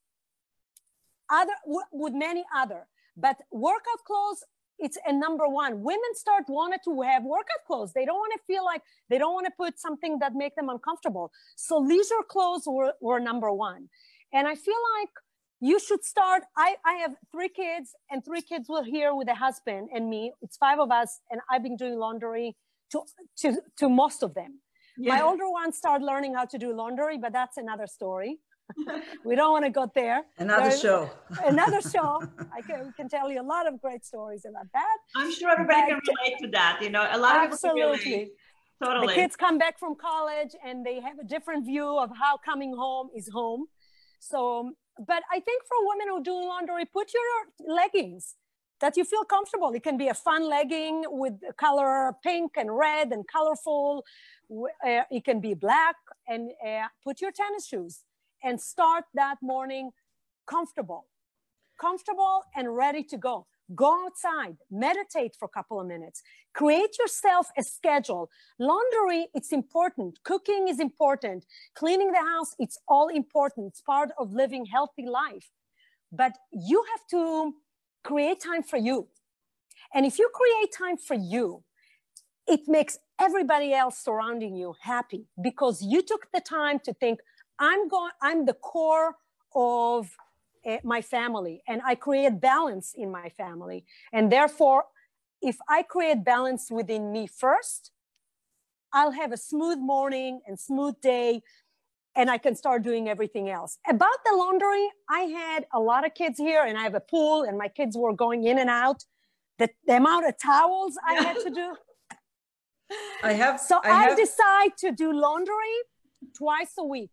Speaker 2: Other w- with many other, but workout clothes it's a number one. Women start wanted to have workout clothes. They don't want to feel like they don't want to put something that make them uncomfortable. So leisure clothes were, were number one. And I feel like you should start. I, I have three kids and three kids were here with a husband and me. It's five of us. And I've been doing laundry to, to, to most of them. My older ones start learning how to do laundry, but that's another story. *laughs* we don't want to go there.
Speaker 1: Another
Speaker 2: There-
Speaker 1: show.
Speaker 2: Another show. *laughs* I can, we can tell you a lot of great stories about that.
Speaker 3: i'm sure everybody can relate to that you know a lot of people
Speaker 2: Absolutely.
Speaker 3: relate totally
Speaker 2: The kids come back from college and they have a different view of how coming home is home. So, but I think for women who do laundry, put your leggings, that you feel comfortable. It can be a fun legging with color pink and red and colorful. Uh, it can be black and uh, put your tennis shoes and start that morning comfortable, comfortable and ready to go. Go outside, meditate for a couple of minutes, create yourself a schedule. Laundry, it's important. Cooking is important. Cleaning the house, it's all important. It's part of living healthy life. But you have to create time for you. And if you create time for you, it makes everybody else surrounding you happy because you took the time to think, I'm going, I'm the core of uh, my family and I create balance in my family. And therefore, if I create balance within me first, I'll have a smooth morning and smooth day and I can start doing everything else. About the laundry, I had a lot of kids here and I have a pool and my kids were going in and out. The, the amount of towels I had to do. *laughs*
Speaker 1: I have.
Speaker 2: So I, have... I decide to do laundry twice a week.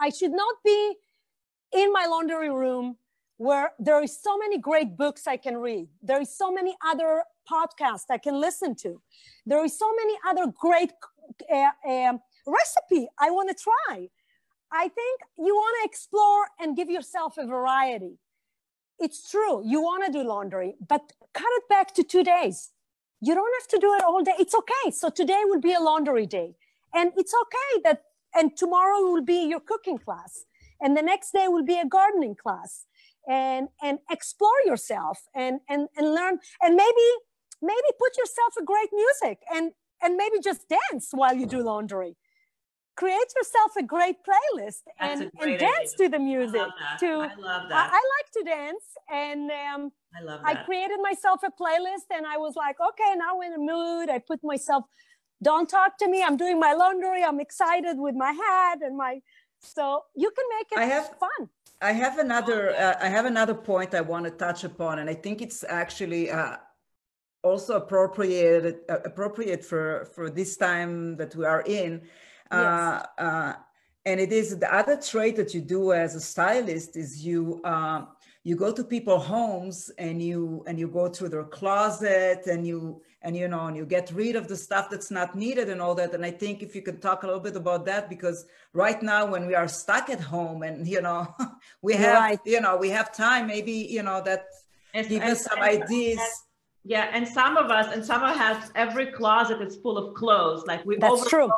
Speaker 2: I should not be in my laundry room where there is so many great books I can read. There is so many other podcasts I can listen to. There is so many other great uh, uh, recipe I want to try. I think you want to explore and give yourself a variety. It's true, you want to do laundry, but cut it back to two days. You don't have to do it all day. It's okay. So today will be a laundry day. And it's okay that, and tomorrow will be your cooking class and the next day will be a gardening class and and explore yourself and and and learn and maybe maybe put yourself a great music and and maybe just dance while you do laundry create yourself a great playlist and, and dance to the music
Speaker 3: I to I love that.
Speaker 2: I, I, like to dance and um,
Speaker 3: I love
Speaker 2: that. I created myself a playlist and I was like, okay, now in a mood. I put myself, don't talk to me. I'm doing my laundry. I'm excited with my hat and my so you can make it I have, fun.
Speaker 1: I have another. Uh, I have another point I want to touch upon, and I think it's actually uh, also appropriate uh, appropriate for for this time that we are in. Uh, yes. Uh, and it is the other trait that you do as a stylist is you uh, you go to people homes and you and you go through their closet and you and you know and you get rid of the stuff that's not needed and all that. And i think if you could talk a little bit about that because right now when we are stuck at home and you know *laughs* we have right. you know we have time maybe you know that and, give and, us some and, ideas.
Speaker 3: yeah and some of us and some of us every closet is full of clothes. Like we
Speaker 2: that's true.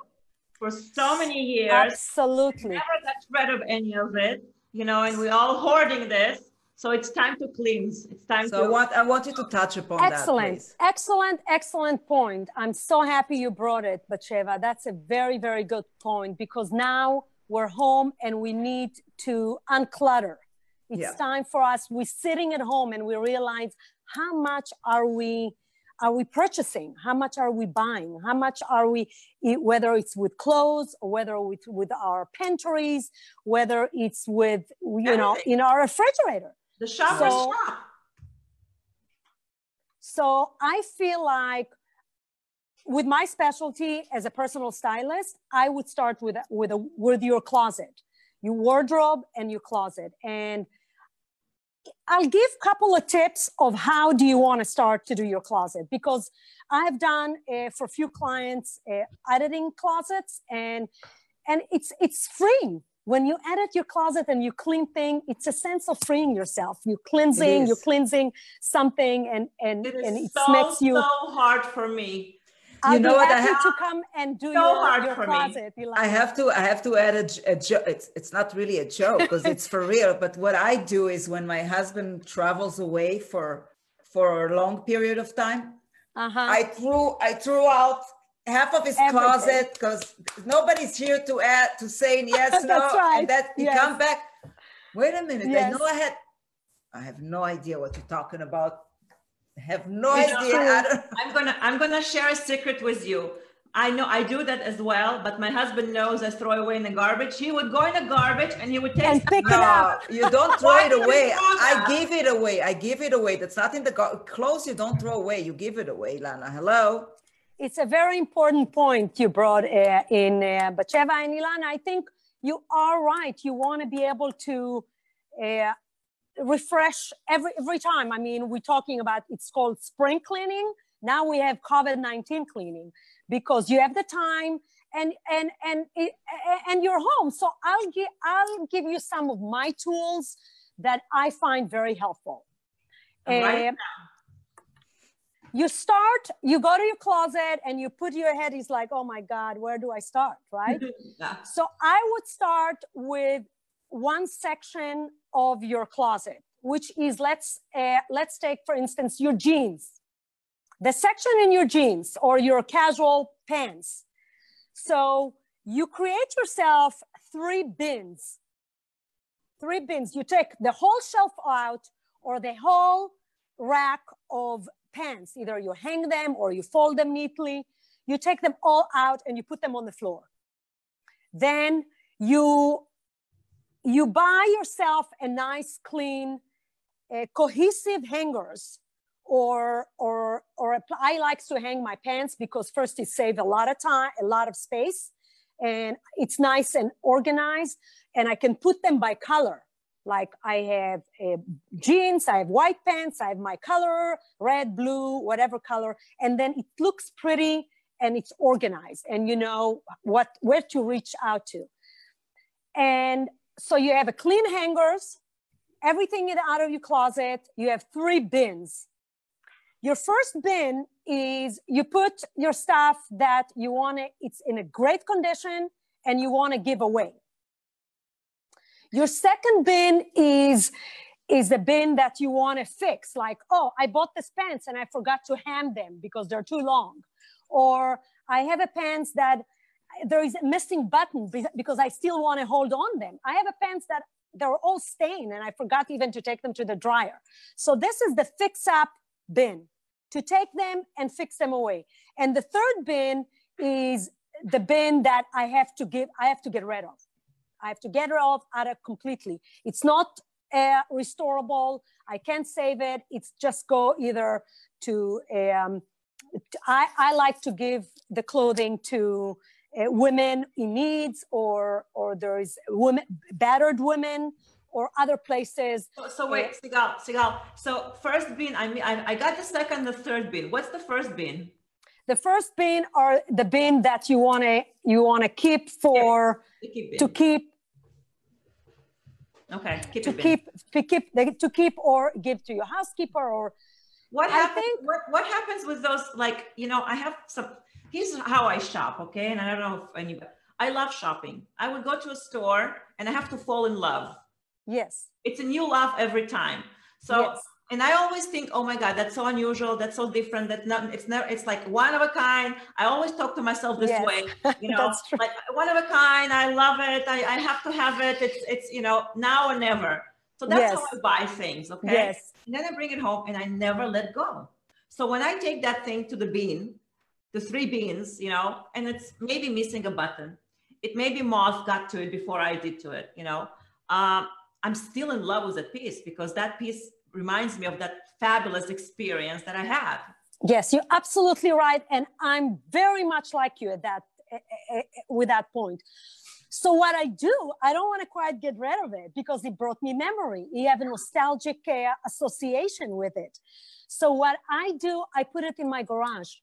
Speaker 3: for so many years.
Speaker 2: Absolutely.
Speaker 3: Never got rid of any of it you know and we're all hoarding this so it's time to cleanse. It's time
Speaker 1: so
Speaker 3: to.
Speaker 1: what I want you to touch upon
Speaker 2: excellent,
Speaker 1: that,
Speaker 2: excellent, excellent Excellent point. I'm so happy you brought it, Batsheva. That's a very, very good point because now we're home and we need to unclutter. It's yeah. time for us. We're sitting at home and we realize how much are we are we purchasing? How much are we buying? How much are we, whether it's with clothes or whether with, with our pantries, whether it's with, you know, in our refrigerator.
Speaker 3: The shopper's so, shop.
Speaker 2: So I feel like with my specialty as a personal stylist, I would start with with a, with your closet, your wardrobe and your closet, and I'll give a couple of tips of how do you want to start to do your closet because I've done uh, for a few clients uh, editing closets and and it's it's freeing when you edit your closet and you clean thing it's a sense of freeing yourself you're cleansing you're cleansing something and and
Speaker 3: it
Speaker 2: and
Speaker 3: it so, makes you so hard for me
Speaker 2: I'll you know what I have to come and do so your, your closet.
Speaker 1: I have to I have to add a, a joke. It's it's not really a joke because it's for *laughs* real. But what I do is when my husband travels away for for a long period of time, uh-huh. I threw I threw out half of his Everything. closet because nobody's here to add to say *laughs* yes, no, right. and that he yes. come back. Wait a minute, yes. I know I had. I have no idea what you're talking about. I have no you idea.
Speaker 3: Know, I'm gonna I'm gonna share a secret with you. I know I do that as well, but my husband knows I throw away in the garbage. He would go in the garbage and he would take
Speaker 2: and pick it up.
Speaker 1: You don't *laughs* throw it away. I give it away. I give it away. That's not in the gar- clothes. You don't throw away. You give it away, Lana. Hello
Speaker 2: it's a very important point you brought uh, in, uh, Batsheva and Ilana. I think you are right. You want to be able to uh, refresh every every time. I mean, we're talking about it's called spring cleaning. Now we have COVID nineteen cleaning because you have the time and and and and you're home. So I'll give I'll give you some of my tools that I find very helpful.
Speaker 3: Right uh,
Speaker 2: you start, you go to your closet and you put your head is like, oh my God, where do I start? Right. *laughs* yeah. So I would start with one section of your closet, which is let's uh, let's take for instance your jeans, the section in your jeans or your casual pants. So you create yourself three bins. Three bins. You take the whole shelf out or the whole rack of pants. Either you hang them or you fold them neatly. You take them all out and you put them on the floor. Then you you buy yourself a nice, clean, uh, cohesive hangers or or or I like to hang my pants because first it saves a lot of time, a lot of space, and it's nice and organized, and I can put them by color. Like I have uh, jeans, I have white pants, I have my color, red, blue, whatever color, and then it looks pretty and it's organized, and you know what where to reach out to. And so you have a clean hangers, everything in out of your closet. You have three bins. Your first bin is you put your stuff that you want to, it's in a great condition and you want to give away. Your second bin is is the bin that you want to fix like oh i bought this pants and i forgot to hem them because they're too long or i have a pants that there is a missing button because I still want to hold on them. I have a pants that they're all stained and I forgot even to take them to the dryer. So this is the fix up bin to take them and fix them away. And the third bin is the bin that I have to give, I have to get rid of. I have to get rid of out of completely. It's not uh, restorable. I can't save it. It's just go either to, um, I, I like to give the clothing to uh, women in needs or or there is women battered women or other places.
Speaker 3: So, so wait, uh, Sigal, Sigal. So first bin, I mean, I, I got the second, the third bin. What's the first bin?
Speaker 2: The first bin are the bin that you want to you want to keep for
Speaker 3: keep
Speaker 2: to keep.
Speaker 3: Okay, keep
Speaker 2: to keep to keep to keep or give to your housekeeper or.
Speaker 3: What happens? Think, what, what happens with those? Like you know, I have some here's how I shop, okay? And I don't know if anybody, I love shopping. I would go to a store and I have to fall in love.
Speaker 2: Yes.
Speaker 3: It's a new love every time. So,
Speaker 2: yes.
Speaker 3: And I always think, oh my God, that's so unusual. That's so different. That's not, it's never, it's like one of a kind. I always talk to myself this
Speaker 2: yes.
Speaker 3: way, you *laughs* know, like one of a kind. I love it. I, I have to have it. It's, it's, you know, now or never. So that's yes. how I buy things. Okay.
Speaker 2: Yes.
Speaker 3: And then I bring it home and I never let go. So when I take that thing to the bin, the three beans, you know, and it's maybe missing a button. It maybe moth got to it before I did to it, you know. Um, I'm still in love with that piece because that piece reminds me of that fabulous experience that I had.
Speaker 2: Yes, you're absolutely right, and I'm very much like you at that uh, uh, with that point. So what I do, I don't want to quite get rid of it because it brought me memory. You have a nostalgic uh, association with it. So what I do, I put it in my garage.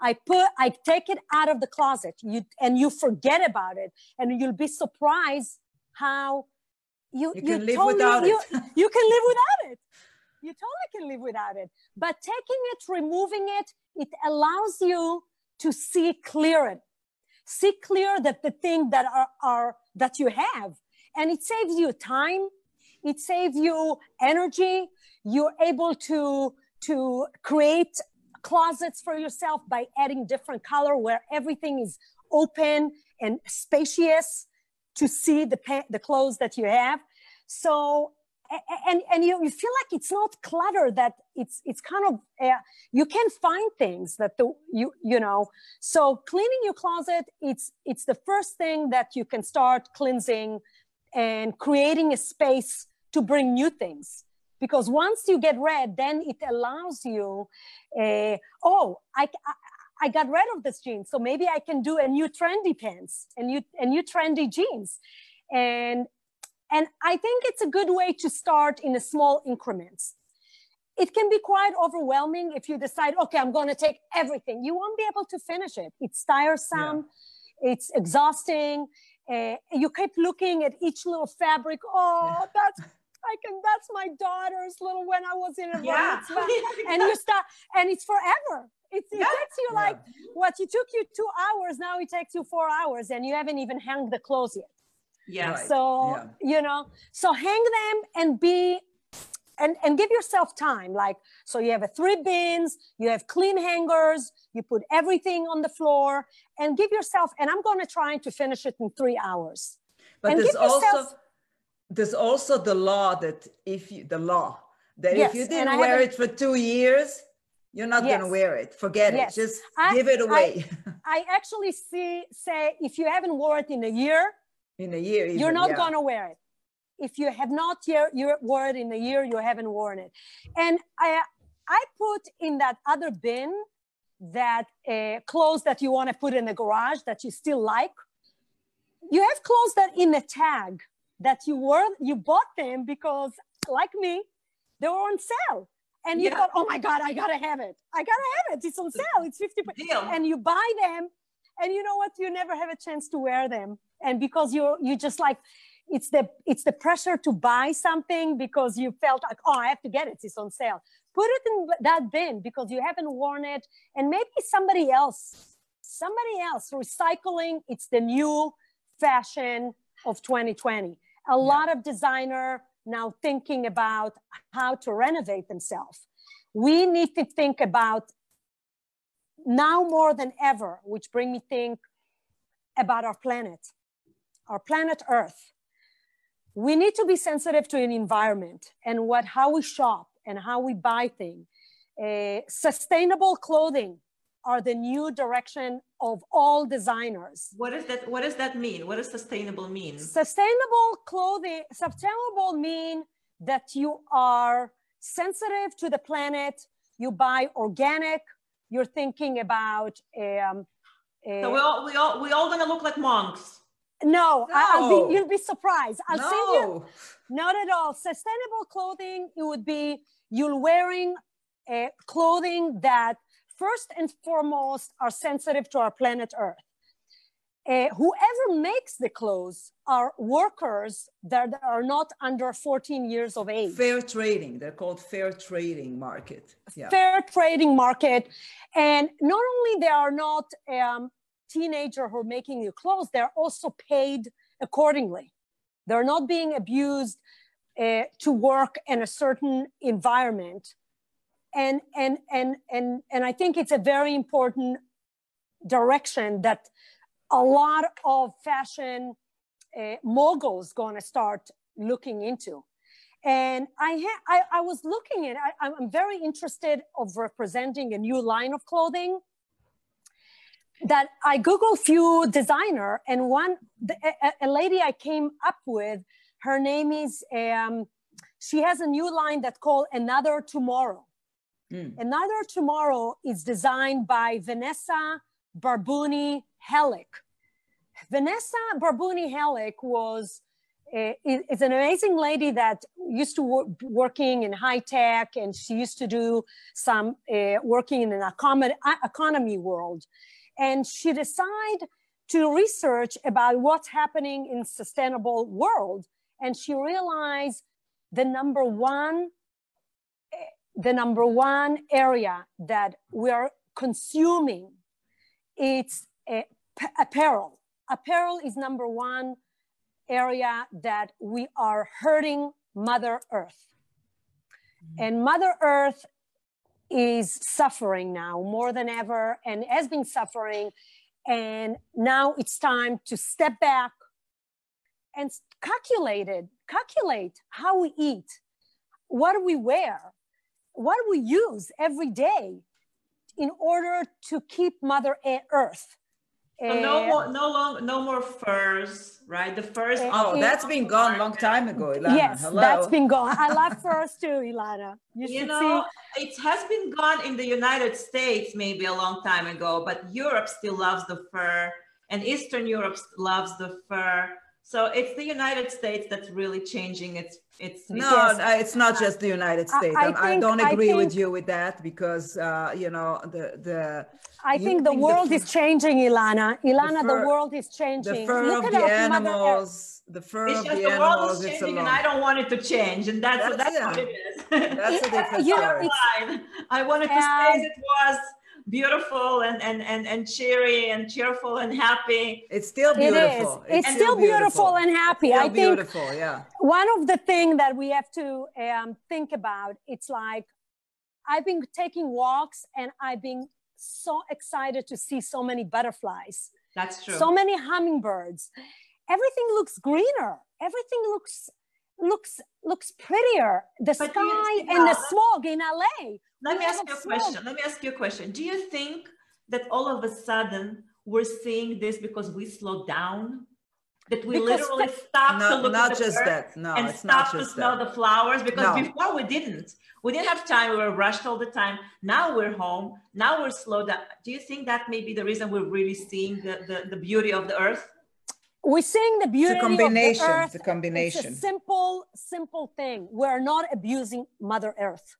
Speaker 2: I put, I take it out of the closet you, and you forget about it. And you'll be surprised how you,
Speaker 1: you, can live without
Speaker 2: you,
Speaker 1: it. *laughs*
Speaker 2: you can live without it. You totally can live without it. But taking it, removing it, it allows you to see clear See clear that the thing that are, are that you have. And it saves you time. It saves you energy. You're able to, to create closets for yourself by adding different color where everything is open and spacious to see the the clothes that you have. So and and you, you feel like it's not clutter that it's it's kind of uh, you can find things that the you you know so cleaning your closet it's it's the first thing that you can start cleansing and creating a space to bring new things because once you get red then it allows you uh, oh I, I, got rid of this jeans so maybe i can do a new trendy pants and new a new trendy jeans and And I think it's a good way to start in a small increments. It can be quite overwhelming if you decide, okay, I'm going to take everything. You won't be able to finish it. It's tiresome, yeah. it's exhausting. Uh, you keep looking at each little fabric. Oh, yeah. that's I can. That's my daughter's little when I was in a yeah. *laughs* and you start, and it's forever. It, it takes you like what it took you two hours. Now it takes you four hours, and you haven't even hung the clothes yet.
Speaker 3: Yeah.
Speaker 2: Right. So, yeah. you know, so hang them and be and and give yourself time like so you have a three bins you have clean hangers you put everything on the floor and give yourself and i'm going to try to finish it in three hours
Speaker 1: but and there's yourself, also there's also the law that if you the law that yes, if you didn't wear it for two years you're not yes. going to wear it. Forget yes. it just I, give it away.
Speaker 2: I, I, actually see say if you haven't worn it in a year
Speaker 1: in a year even,
Speaker 2: you're not
Speaker 1: yeah.
Speaker 2: going to wear it. If you have not yet worn it in a year you haven't worn it. And i i put in that other bin that uh, clothes that you want to put in the garage that you still like. You have clothes that in a tag that you were you bought them because like me they were on sale and you yeah. thought oh my god i gotta have it. I gotta have it. It's on sale. It's 50
Speaker 3: Deal.
Speaker 2: and you buy them and you know what? You never have a chance to wear them. And because you you just like it's the it's the pressure to buy something because you felt like oh i have to get it. It's on sale. Put it in that bin because you haven't worn it. And maybe somebody else somebody else recycling it's the new fashion of 2020 a yeah. lot of designer now thinking about how to renovate themselves. We need to think about now more than ever which bring me think about our planet our planet earth. We need to be sensitive to an environment and what how we shop and how we buy things. Uh, sustainable clothing are the new direction of all designers
Speaker 3: what is that what does that mean what does sustainable mean
Speaker 2: sustainable clothing sustainable mean that you are sensitive to the planet you buy organic you're thinking about um,
Speaker 3: uh, so we all we all we all gonna look like monks
Speaker 2: no, no. I, be, you'll be surprised. I'll no. send you. Not at all. Sustainable clothing, it would be you're wearing uh, clothing that first and foremost are sensitive to our planet Earth. Uh, whoever makes the clothes are workers that are not under 14 years of age.
Speaker 1: Fair trading, they're called fair trading market.
Speaker 2: Yeah. Fair trading market. And not only they are not um, teenager who are making you clothes, they're also paid accordingly. They're not being abused uh, to work in a certain environment. And, and, and, and, and I think it's a very important direction that a lot of fashion uh, moguls going to start looking into. And I, ha- I, I was looking at, I, I'm very interested of representing a new line of clothing that I Google few designer and one, a, a, lady I came up with, her name is, um, she has a new line that's called Another Tomorrow. Mm. Another Tomorrow is designed by Vanessa Barboni Hallik. Vanessa Barboni Hallik was uh, is an amazing lady that used to work working in high tech and she used to do some uh, working in an economy, economy world and she decided to research about what's happening in sustainable world and she realized the number one the number one area that we're consuming it's apparel apparel is number one area that we are hurting mother earth mm-hmm. and mother earth is suffering now more than ever and has been suffering. And now it's time to step back and calculate it, calculate how we eat, what do we wear, what do we use every day in order to keep Mother Earth
Speaker 3: so no more, no long, no more furs, right? The furs.
Speaker 1: Oh, that's been gone a long time ago, Ilana.
Speaker 2: Yes, Hello. that's been gone. I love *laughs* furs too, Ilana.
Speaker 3: You, you know, see. it has been gone in the United States maybe a long time ago, but Europe still loves the fur, and Eastern Europe loves the fur. So it's the United States that's really changing its its.
Speaker 1: No, yes. it's not just the United States. I, I, think, I don't agree think, with you with that because uh, you know the the.
Speaker 2: I think the world the, is changing, Ilana. Ilana, the, fur, the, world is changing.
Speaker 1: The fur Look of the animals, the fur
Speaker 3: it's
Speaker 1: of
Speaker 3: just
Speaker 1: the,
Speaker 3: the
Speaker 1: animals.
Speaker 3: world is changing, and I don't want it to change, and that's that's, that's what it is.
Speaker 1: That's a *laughs* different you know,
Speaker 3: I wanted to stay as it was beautiful and, and, and, and cheery and cheerful and happy.
Speaker 1: It's still beautiful.
Speaker 2: It is. It's, it's still, beautiful. beautiful. and happy.
Speaker 1: Still
Speaker 2: I think
Speaker 1: beautiful, yeah.
Speaker 2: One of the things that we have to um, think about, it's like I've been taking walks and I've been so excited to see so many butterflies.
Speaker 3: That's true.
Speaker 2: So many hummingbirds. Everything looks greener. Everything looks looks looks prettier. The but sky and the smog in LA
Speaker 3: let me ask you a question. Let me ask you a question. Do you think that all of a sudden we're seeing this because we slowed down? That we because literally stopped no, to look
Speaker 1: not
Speaker 3: at the
Speaker 1: just
Speaker 3: earth
Speaker 1: that. No,
Speaker 3: and stopped to smell that. the flowers? Because no. before we didn't. We didn't have time. We were rushed all the time. Now we're home. Now we're slowed down. Do you think that may be the reason we're really seeing the, the, the beauty of the earth?
Speaker 2: We're seeing the beauty it's a combination. of the earth.
Speaker 1: It's a combination.
Speaker 2: It's a simple, simple thing. We're not abusing Mother Earth.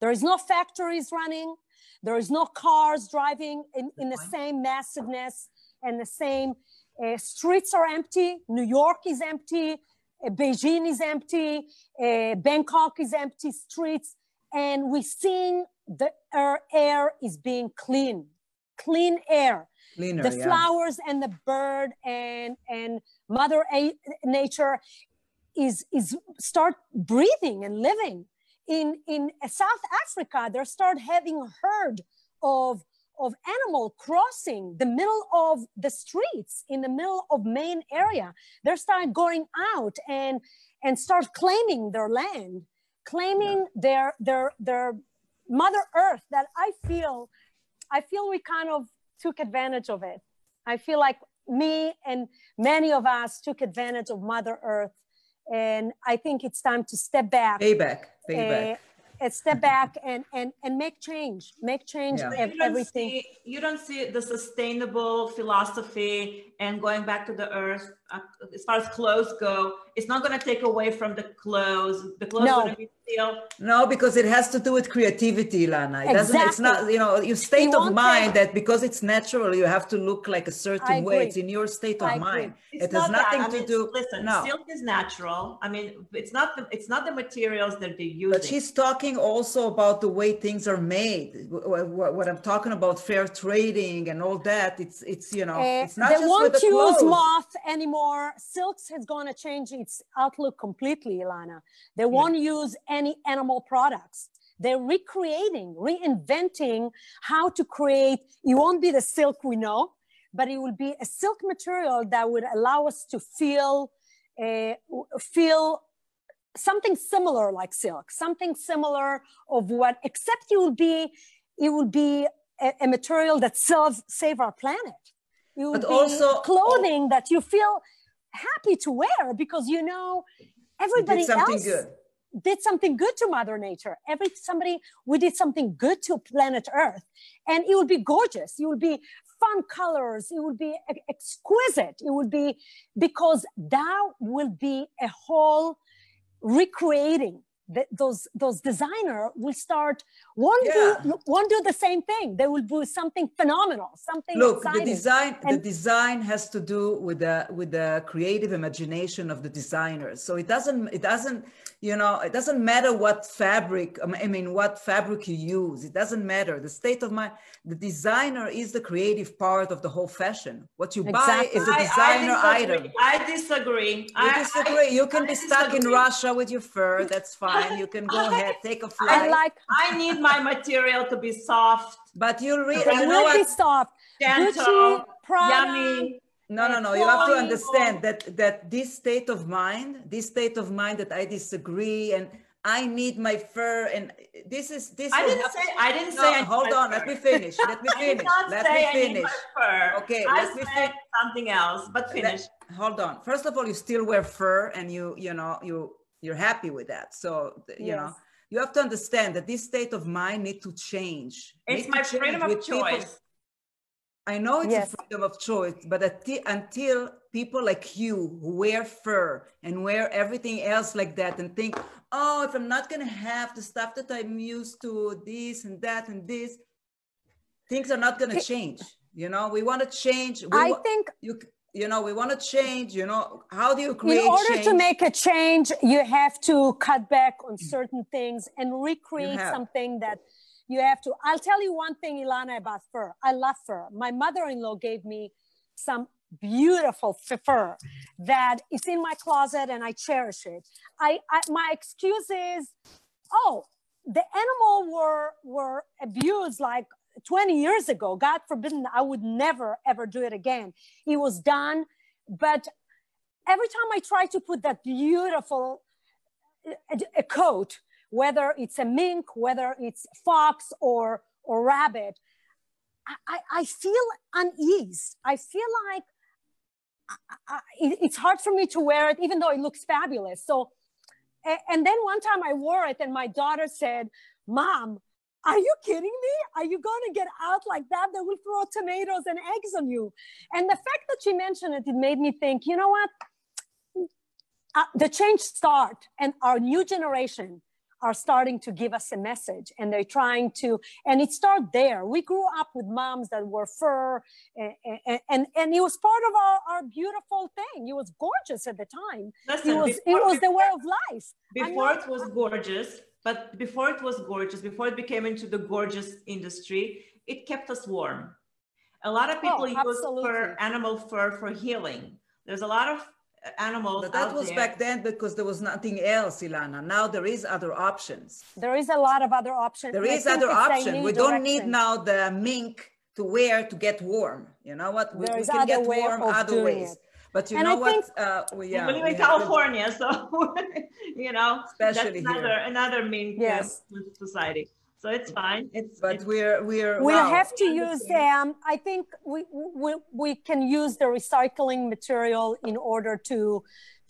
Speaker 2: There is no factories running. There is no cars driving in, in the same massiveness and the same uh, streets are empty. New York is empty. Uh, Beijing is empty. Uh, Bangkok is empty streets. And we're seeing the air, air is being clean, clean air.
Speaker 1: Cleaner,
Speaker 2: the
Speaker 1: yeah.
Speaker 2: flowers and the bird and, and mother nature is, is start breathing and living in, in South Africa, they start having a herd of, of animal crossing the middle of the streets in the middle of main area. They start going out and, and start claiming their land, claiming yeah. their, their, their mother earth that I feel, I feel we kind of took advantage of it. I feel like me and many of us took advantage of mother earth and I think it's time to step back.
Speaker 1: Payback. Payback. Uh,
Speaker 2: uh, step back and and and make change make change yeah.
Speaker 3: you
Speaker 2: everything
Speaker 3: see, you don't see the sustainable philosophy and going back to the earth uh, as far as clothes go it's not going to take away from the clothes. The clothes no. going to be still
Speaker 1: no because it has to do with creativity lana. It doesn't it's not you know your state you of mind that because it's natural you have to look like a certain way. it's in your state of mind.
Speaker 3: It's
Speaker 1: it has nothing to
Speaker 3: mean,
Speaker 1: do
Speaker 3: listen no. silk is natural. I mean it's not the, it's not the materials that they use
Speaker 1: but she's talking also about the way things are made. What, what i'm talking about fair trading and all that it's it's you know uh, it's not
Speaker 2: they
Speaker 1: just
Speaker 2: won't
Speaker 1: with the
Speaker 2: use
Speaker 1: clothes.
Speaker 2: moth anymore silks has going to change its outlook completely ilana they won't yeah. use any animal products they're recreating reinventing how to create it won't be the silk we know but it will be a silk material that would allow us to feel uh, feel something similar like silk, something similar of what, except it will be, it will be a, a material that serves save our planet. Will but be also clothing that you feel happy to wear because you know everybody else
Speaker 1: good.
Speaker 2: did something good to Mother Nature. Every somebody we did something good to planet Earth, and it would be gorgeous. It would be fun colors. It would be exquisite. It would be because that will be a whole recreating the, those those designer will start won't yeah. do won't do the same thing. They will do something phenomenal something
Speaker 1: look
Speaker 2: exciting.
Speaker 1: the design and, the design has to do with the with the creative imagination of the designers. So it doesn't it doesn't you know it doesn't matter what fabric um, i mean what fabric you use. It doesn't matter. The state of mind the designer is the creative part of the whole fashion. What you exactly. buy is a designer
Speaker 3: I, I
Speaker 1: item.
Speaker 3: I disagree.
Speaker 1: You I, disagree. You can be stuck in russia with your fur. That's fine you can go ahead take a flight
Speaker 2: I like
Speaker 3: i need my material to be soft
Speaker 1: but you'll
Speaker 2: you
Speaker 1: know
Speaker 2: what? be soft
Speaker 3: gentle
Speaker 2: Gucci, Prada,
Speaker 3: yummy
Speaker 1: no, no, no. You have to understand that that this state of mind, this state of mind that I disagree and I need my fur and this is this.
Speaker 3: I didn't say. I didn't
Speaker 1: no,
Speaker 3: say.
Speaker 1: hold on. Let me finish. Let me *laughs* finish. let me finish.
Speaker 3: Okay. I let me finish. Something else, but finish.
Speaker 1: Let, hold on. First of all, you still wear fur, and you you know you you're happy with that. So you yes. know you have to understand that this state of mind need to change.
Speaker 3: It's
Speaker 1: need
Speaker 3: my freedom of choice. People
Speaker 1: I know it's
Speaker 2: Yes.
Speaker 1: a freedom of choice, but ati- until people like you who wear fur and wear everything else like that and think, oh, if I'm not going to have the stuff that I'm used to, this and that and this, things are not going to change. You know, we want to change. We
Speaker 2: I
Speaker 1: wa-
Speaker 2: think
Speaker 1: you, you know, we want to change. You know, how do you create
Speaker 2: in order
Speaker 1: change?
Speaker 2: to make a change, you have to cut back on mm. certain things and recreate something that you have to. I'll tell you one thing, Ilana, about fur. I love fur. My mother-in-law gave me some beautiful fur that is in my closet and I cherish it. I, I my excuse is, oh, the animal were were abused like 20 years ago. God forbidden, I would never ever do it again. It was done, but every time I try to put that beautiful uh, a coat, whether it's a mink, whether it's fox or or rabbit, I, I, feel unease. I feel like I, I, it- it's hard for me to wear it, even though it looks fabulous. So, and then one time I wore it, and my daughter said, "Mom." Are you kidding me? Are you going to get out like that? They will throw tomatoes and eggs on you. And the fact that she mentioned it, it made me think, you know what? uh, the change start and our new generation are starting to give us a message and they're trying to and it started there we grew up with moms that were fur and and, and it was part of our, our beautiful thing it was gorgeous at the time
Speaker 3: Listen,
Speaker 2: it was it was the way of life
Speaker 3: before
Speaker 2: not-
Speaker 3: it was gorgeous but before it was gorgeous before it became into the gorgeous industry it kept us warm a lot of people
Speaker 2: Oh,
Speaker 3: use fur animal fur for healing there's a lot of uh, animals
Speaker 1: But that
Speaker 3: out
Speaker 1: was
Speaker 3: there.
Speaker 1: back then because there was nothing else, Ilana. Now there is other options.
Speaker 2: there is a lot of other options
Speaker 1: There
Speaker 2: and I
Speaker 1: is
Speaker 2: think
Speaker 1: other
Speaker 2: it's
Speaker 1: option.
Speaker 2: new
Speaker 1: We don't need now the mink to wear to get warm. You know what? We, we can get warm other ways.
Speaker 2: it.
Speaker 1: But you
Speaker 2: And
Speaker 1: know
Speaker 2: I
Speaker 1: what?
Speaker 2: think-
Speaker 1: uh, we, yeah,
Speaker 3: we live
Speaker 1: we
Speaker 3: in
Speaker 1: to-
Speaker 3: California, *laughs* so you know
Speaker 1: Especially
Speaker 3: that's
Speaker 1: here.
Speaker 3: another another mean
Speaker 2: Yes.
Speaker 3: society. So it's fine. It's
Speaker 1: but
Speaker 3: it's,
Speaker 1: we're we're
Speaker 2: we'll
Speaker 1: wow.
Speaker 2: have to use um i think we, we we can use the recycling material in order to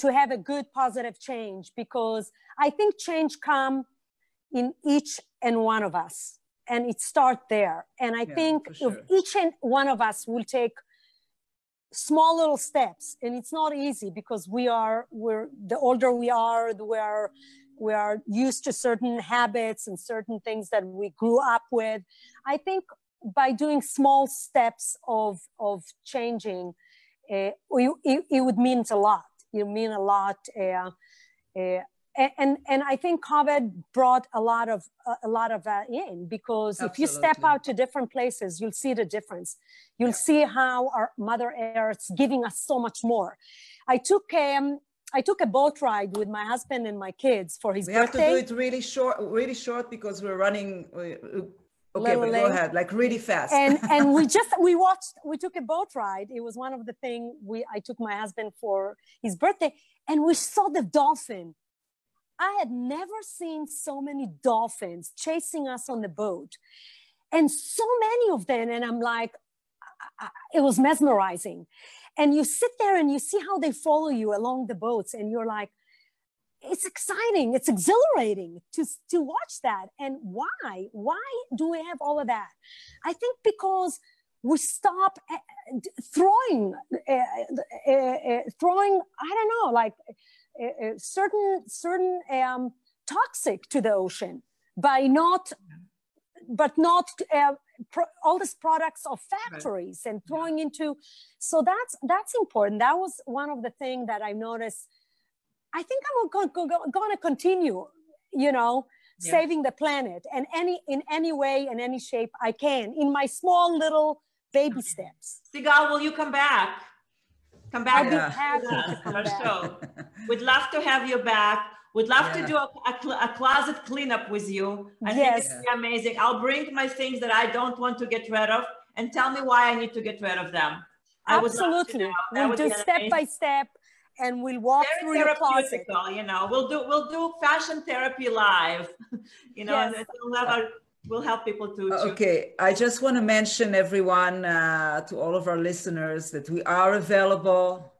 Speaker 2: to have a good positive change because i think change come in each and one of us and it start there and i
Speaker 1: Yeah,
Speaker 2: think
Speaker 1: for
Speaker 2: if each and one of us will take small little steps and it's not easy because we are we're the older we are the we are we are used to certain habits and certain things that we grew up with. I think by doing small steps of of changing uh, it, it would mean a lot. It would mean a lot uh, uh, and and I think COVID brought a lot of a lot of that in because if you step out to different places, you'll see the difference. You'll see how our Mother Earth's giving us so much more. I took um I took a boat ride with my husband and my kids for his birthday.
Speaker 1: we have to do it really short, really short because we're running. we- Okay, but go ahead, like really fast.
Speaker 2: and *laughs* and we just we watched we took a boat ride it was one of the thing we i took my husband for his birthday and we saw the dolphin i had never seen so many dolphins chasing us on the boat. And so many of them and i'm like it was mesmerizing. And you sit there and you see how they follow you along the boats and you're like it's exciting it's exhilarating to to watch that. And why why do we have all of that? I think because we stop uh, throwing uh, uh, throwing i don't know like certain certain um, toxic to the ocean by not but not uh, pro- all these products of factories and throwing into so that's that's important. That was one of the things that i noticed. I think i'm going go, go, going to continue you know
Speaker 3: Yeah.
Speaker 2: saving the planet and any in any way in any shape i can in my small little baby steps.
Speaker 3: Sigal, will you come back? Come back.
Speaker 2: i'd be
Speaker 1: Yeah.
Speaker 2: happy to come
Speaker 3: our
Speaker 2: back
Speaker 3: show. We'd love to have you back. We'd love to do a, a, cl- a closet cleanup with you. I think
Speaker 2: Yes.
Speaker 3: it's amazing. I'll bring my things that I don't want to get rid of and tell me why I need to get rid of them. I would love to
Speaker 2: absolutely
Speaker 3: know.
Speaker 2: We'll do
Speaker 3: be
Speaker 2: step by step and we'll walk
Speaker 3: Very
Speaker 2: through your closet
Speaker 3: you know. We'll do we'll do fashion therapy live. *laughs* you know,
Speaker 2: Yes.
Speaker 3: and we'll have our, we'll help people to choose.
Speaker 1: Okay, I just want to mention everyone uh, to all of our listeners that we are available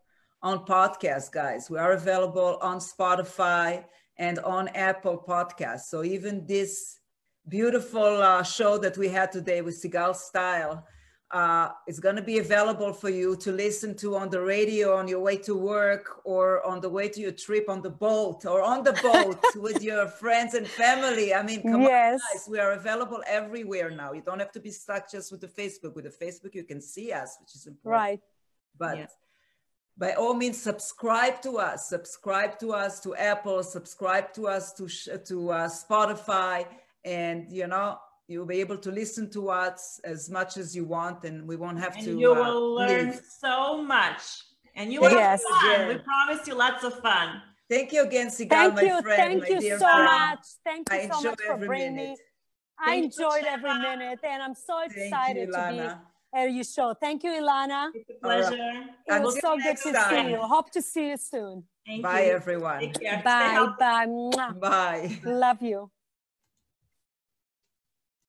Speaker 1: on podcast, guys. We are available on Spotify and on Apple Podcasts. So even this beautiful uh, show that we had today with Sigal Style uh, it's going to be available for you to listen to on the radio on your way to work or on the way to your trip on the boat or on the boat *laughs* with your friends and family. I mean, come yes. on, guys, we are available everywhere now. You don't have to be stuck just with the Facebook. With the Facebook, you can see us, which is important.
Speaker 2: Right.
Speaker 1: But yes. by all means, subscribe to us. Subscribe to us to Apple. Subscribe to us to to uh, Spotify, and you know you'll be able to listen to us as much as you want and we won't have
Speaker 3: and
Speaker 1: to
Speaker 3: you uh, will learn leave. so much and you will yes, have fun yeah. we promise you lots of fun
Speaker 1: thank you again Sigal, thank my
Speaker 2: you,
Speaker 1: friend
Speaker 2: thank you so
Speaker 1: friend.
Speaker 2: much thank you I so much for bringing me I enjoyed every minute and I'm so excited you, to be at your show. Thank you, Ilana.
Speaker 3: It's a pleasure.
Speaker 2: It was so good to time. see you. Hope to see you soon.
Speaker 1: Thank bye, you. everyone.
Speaker 2: Bye, bye.
Speaker 1: Bye.
Speaker 2: Love you.